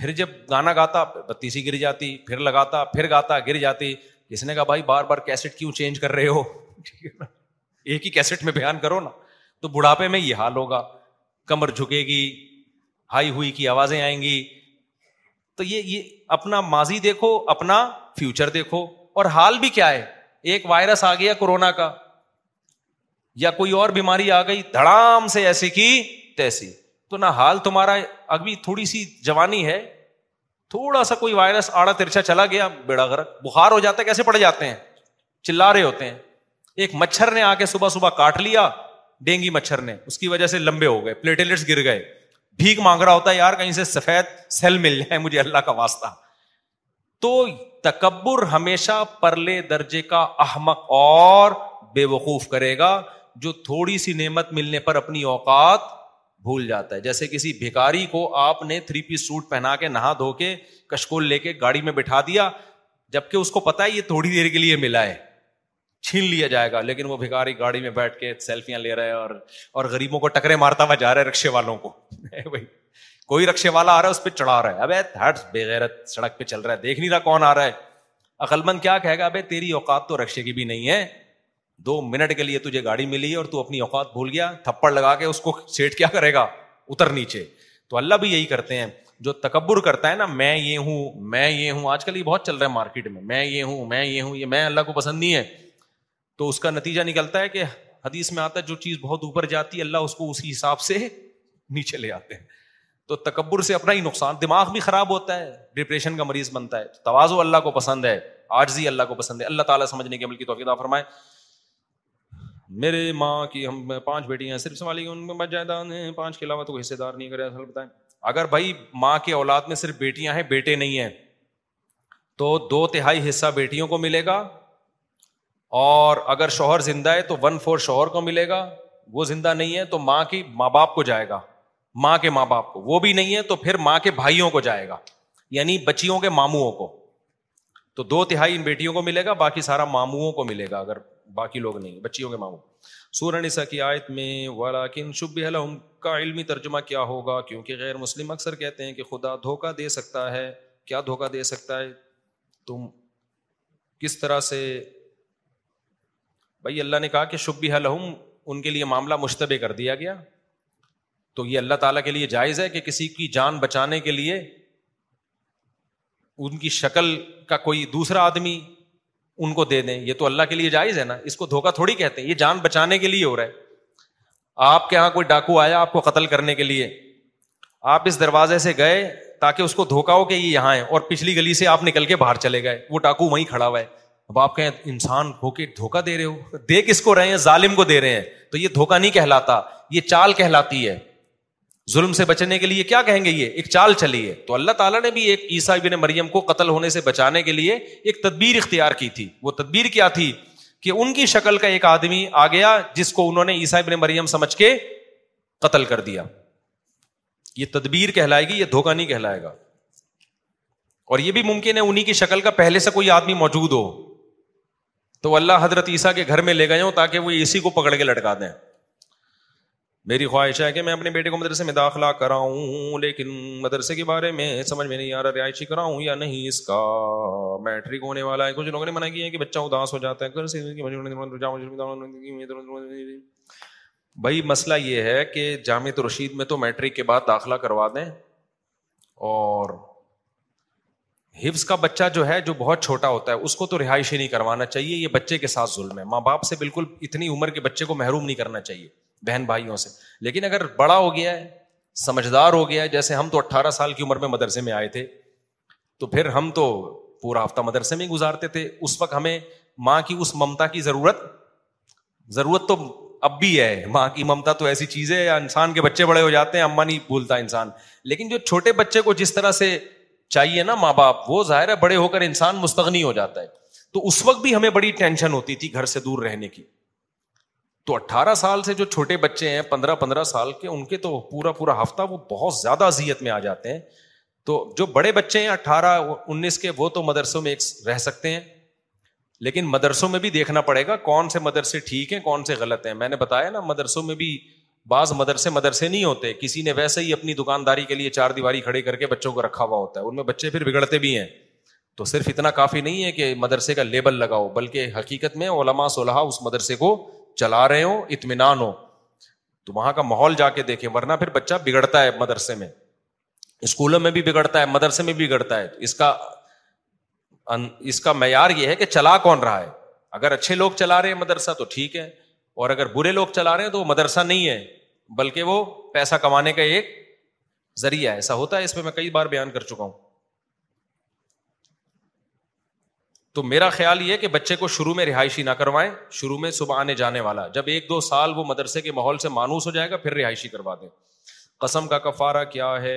پھر جب گانا گاتا بتی سی گر جاتی پھر لگاتا پھر گاتا گر جاتی اس نے کہا بھائی بار بار کیسٹ کیوں چینج کر رہے ہو ایک ہی کیسٹ میں بیان کرو نا تو بڑھاپے میں یہ حال ہوگا کمر جھکے گی ہائی ہوئی کی آوازیں آئیں گی تو یہ یہ اپنا ماضی دیکھو اپنا فیوچر دیکھو اور حال بھی کیا ہے ایک وائرس آ گیا کورونا کا یا کوئی اور بیماری آ گئی دھڑام سے ایسی کی تیسی تو نہ حال تمہارا ابھی تھوڑی سی جوانی ہے تھوڑا سا کوئی وائرس آڑا ترچا چلا گیا بیڑا گرک بخار ہو جاتا ہے کیسے پڑ جاتے ہیں چلا رہے ہوتے ہیں ایک مچھر نے آ کے صبح صبح کاٹ لیا ڈینگی مچھر نے اس کی وجہ سے لمبے ہو گئے پلیٹلیٹس گر گئے بھیک مانگ رہا ہوتا ہے یار کہیں سے سفید سیل مل جائے مجھے اللہ کا واسطہ تو تکبر ہمیشہ پرلے درجے کا احمق اور بے وقوف کرے گا جو تھوڑی سی نعمت ملنے پر اپنی اوقات بھول جاتا ہے جیسے کسی بھیکاری کو آپ نے تھری پیس سوٹ پہنا کے نہا دھو کے کشکول لے کے گاڑی میں بٹھا دیا جبکہ اس کو پتا ہے یہ تھوڑی دیر کے لیے ملا ہے چھین لیا جائے گا لیکن وہ بھیکاری گاڑی میں بیٹھ کے سیلفیاں لے رہے اور اور غریبوں کو ٹکرے مارتا ہوا جا رہا ہے رکشے والوں کو کوئی رکشے والا آ رہا ہے اس پہ چڑھا رہا ہے ابے ہٹ بےغیرت سڑک پہ چل رہا ہے دیکھ نہیں رہا کون آ رہا ہے عقلمند کیا کہے گا ابے تیری اوقات تو رکشے کی بھی نہیں ہے دو منٹ کے لیے تجھے گاڑی ملی اور تو اپنی اوقات بھول گیا تھپڑ لگا کے اس کو سیٹ کیا کرے گا اتر نیچے تو اللہ بھی یہی کرتے ہیں جو تکبر کرتا ہے نا میں یہ ہوں میں یہ ہوں آج کل یہ بہت چل رہا ہے مارکیٹ میں میں یہ ہوں میں یہ ہوں یہ میں اللہ کو پسند نہیں ہے تو اس کا نتیجہ نکلتا ہے کہ حدیث میں آتا ہے جو چیز بہت اوپر جاتی ہے اللہ اس کو اسی حساب سے نیچے لے آتے ہیں تو تکبر سے اپنا ہی نقصان دماغ بھی خراب ہوتا ہے ڈپریشن کا مریض بنتا ہے توازو اللہ کو پسند ہے آج ہی اللہ کو پسند ہے اللہ تعالیٰ سمجھنے کے عمل کی توفیدہ فرمائے میرے ماں کی ہم پانچ بیٹیاں ہیں صرف سنبھالی ان میں مت جائیداد پانچ کے علاوہ تو حصے دار نہیں کرے اصل بتائیں اگر بھائی ماں کی اولاد میں صرف بیٹیاں ہیں بیٹے نہیں ہیں تو دو تہائی حصہ بیٹیوں کو ملے گا اور اگر شوہر زندہ ہے تو ون فور شوہر کو ملے گا وہ زندہ نہیں ہے تو ماں کی ماں باپ کو جائے گا ماں کے ماں باپ کو وہ بھی نہیں ہے تو پھر ماں کے بھائیوں کو جائے گا یعنی بچیوں کے ماموں کو تو دو تہائی ان بیٹیوں کو ملے گا باقی سارا ماموں کو ملے گا اگر باقی لوگ نہیں بچیوں کے ماموں سورہ نساء کی آیت میں ولیکن شبہ لہم کا علمی ترجمہ کیا ہوگا کیونکہ غیر مسلم اکثر کہتے ہیں کہ خدا دھوکہ دے سکتا ہے کیا دھوکہ دے سکتا ہے تم کس طرح سے بھائی اللہ نے کہا کہ شبہ لہم ان کے لیے معاملہ مشتبہ کر دیا گیا تو یہ اللہ تعالیٰ کے لیے جائز ہے کہ کسی کی جان بچانے کے لیے ان کی شکل کا کوئی دوسرا آدمی ان کو دے دیں یہ تو اللہ کے لیے جائز ہے نا اس کو دھوکا تھوڑی کہتے ہیں یہ جان بچانے کے لیے ہو رہا ہے آپ کے یہاں کوئی ڈاکو آیا آپ کو قتل کرنے کے لیے آپ اس دروازے سے گئے تاکہ اس کو دھوکا ہو کہ یہاں ہے اور پچھلی گلی سے آپ نکل کے باہر چلے گئے وہ ڈاکو وہی کھڑا ہوا ہے اب آپ کہیں انسان ہو کے دھوکا دے رہے ہو دے کس کو رہے ہیں ظالم کو دے رہے ہیں تو یہ دھوکا نہیں کہلاتا یہ چال کہلاتی ہے ظلم سے بچنے کے لیے کیا کہیں گے یہ ایک چال چلی ہے تو اللہ تعالیٰ نے بھی ایک عیسیٰ بن مریم کو قتل ہونے سے بچانے کے لیے ایک تدبیر اختیار کی تھی وہ تدبیر کیا تھی کہ ان کی شکل کا ایک آدمی آ گیا جس کو انہوں نے عیسائی بن مریم سمجھ کے قتل کر دیا یہ تدبیر کہلائے گی یہ دھوکہ نہیں کہلائے گا اور یہ بھی ممکن ہے انہیں کی شکل کا پہلے سے کوئی آدمی موجود ہو تو اللہ حضرت عیسیٰ کے گھر میں لے گئے ہوں تاکہ وہ اسی کو پکڑ کے لٹکا دیں میری خواہش ہے کہ میں اپنے بیٹے کو مدرسے میں داخلہ کراؤں لیکن مدرسے کے بارے میں سمجھ میں نہیں آ رہا رہائشی کراؤں یا نہیں اس کا میٹرک ہونے والا ہے کچھ لوگوں نے منع کیا ہے کہ بچہ اداس ہو جاتا ہے بھائی مسئلہ یہ ہے کہ جامع رشید میں تو میٹرک کے بعد داخلہ کروا دیں اور حفظ کا بچہ جو ہے جو بہت چھوٹا ہوتا ہے اس کو تو رہائشی نہیں کروانا چاہیے یہ بچے کے ساتھ ظلم ہے ماں باپ سے بالکل اتنی عمر کے بچے کو محروم نہیں کرنا چاہیے بہن بھائیوں سے لیکن اگر بڑا ہو گیا ہے سمجھدار ہو گیا ہے جیسے ہم تو اٹھارہ سال کی عمر میں مدرسے میں آئے تھے تو پھر ہم تو پورا ہفتہ مدرسے میں گزارتے تھے اس وقت ہمیں ماں کی اس ممتا کی ضرورت ضرورت تو اب بھی ہے ماں کی ممتا تو ایسی چیز ہے انسان کے بچے بڑے ہو جاتے ہیں اما نہیں بھولتا انسان لیکن جو چھوٹے بچے کو جس طرح سے چاہیے نا ماں باپ وہ ظاہر ہے بڑے ہو کر انسان مستغنی ہو جاتا ہے تو اس وقت بھی ہمیں بڑی ٹینشن ہوتی تھی گھر سے دور رہنے کی تو اٹھارہ سال سے جو چھوٹے بچے ہیں پندرہ پندرہ سال کے ان کے تو پورا پورا ہفتہ وہ بہت زیادہ اذیت میں آ جاتے ہیں تو جو بڑے بچے ہیں اٹھارہ انیس کے وہ تو مدرسوں میں ایک رہ سکتے ہیں لیکن مدرسوں میں بھی دیکھنا پڑے گا کون سے مدرسے ٹھیک ہیں کون سے غلط ہیں میں نے بتایا نا مدرسوں میں بھی بعض مدرسے مدرسے نہیں ہوتے کسی نے ویسے ہی اپنی دکانداری کے لیے چار دیواری کھڑے کر کے بچوں کو رکھا ہوا ہوتا ہے ان میں بچے پھر بگڑتے بھی ہیں تو صرف اتنا کافی نہیں ہے کہ مدرسے کا لیبل لگاؤ بلکہ حقیقت میں علماء صلاح اس مدرسے کو چلا رہے ہوں اطمینان ہو تو وہاں کا ماحول جا کے دیکھیں ورنہ پھر بچہ بگڑتا ہے مدرسے میں اسکولوں میں بھی بگڑتا ہے مدرسے میں بھی بگڑتا ہے اس کا اس کا معیار یہ ہے کہ چلا کون رہا ہے اگر اچھے لوگ چلا رہے ہیں مدرسہ تو ٹھیک ہے اور اگر برے لوگ چلا رہے ہیں تو وہ مدرسہ نہیں ہے بلکہ وہ پیسہ کمانے کا ایک ذریعہ ایسا ہوتا ہے اس پہ میں کئی بار بیان کر چکا ہوں تو میرا خیال یہ کہ بچے کو شروع میں رہائشی نہ کروائیں شروع میں صبح آنے جانے والا جب ایک دو سال وہ مدرسے کے ماحول سے مانوس ہو جائے گا پھر رہائشی کروا دیں قسم کا کفارہ کیا ہے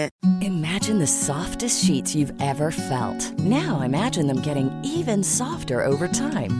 Imagine the softest sheets you've ever felt. Now imagine them getting even softer over time.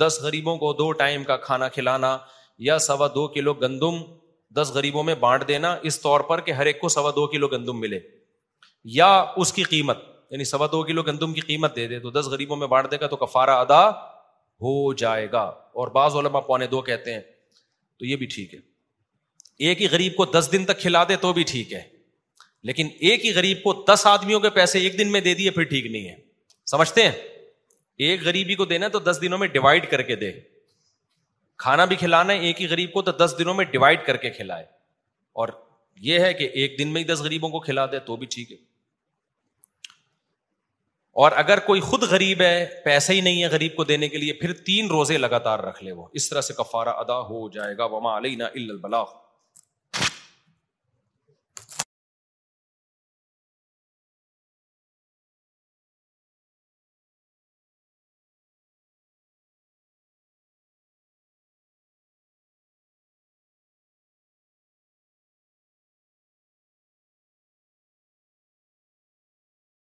دس غریبوں کو دو ٹائم کا کھانا کھلانا یا سوا دو کلو گندم دس غریبوں میں بانٹ دینا اس طور پر کہ ہر ایک کو سوا دو کلو گندم ملے یا اس کی قیمت یعنی سوا دو کلو گندم کی قیمت دے دے تو دس غریبوں میں بانٹ دے گا تو کفارہ ادا ہو جائے گا اور بعض علماء پونے دو کہتے ہیں تو یہ بھی ٹھیک ہے ایک ہی غریب کو دس دن تک کھلا دے تو بھی ٹھیک ہے لیکن ایک ہی غریب کو دس آدمیوں کے پیسے ایک دن میں دے دیے پھر ٹھیک نہیں ہے سمجھتے ہیں ایک غریبی کو دینا تو دس دنوں میں ڈیوائڈ کر کے دے کھانا بھی کھلانا ہے ایک ہی غریب کو تو دس دنوں میں ڈیوائڈ کر کے کھلائے اور یہ ہے کہ ایک دن میں ہی دس غریبوں کو کھلا دے تو بھی ٹھیک ہے اور اگر کوئی خود غریب ہے پیسے ہی نہیں ہے غریب کو دینے کے لیے پھر تین روزے لگاتار رکھ لے وہ اس طرح سے کفارہ ادا ہو جائے گا وما علینا البلاغ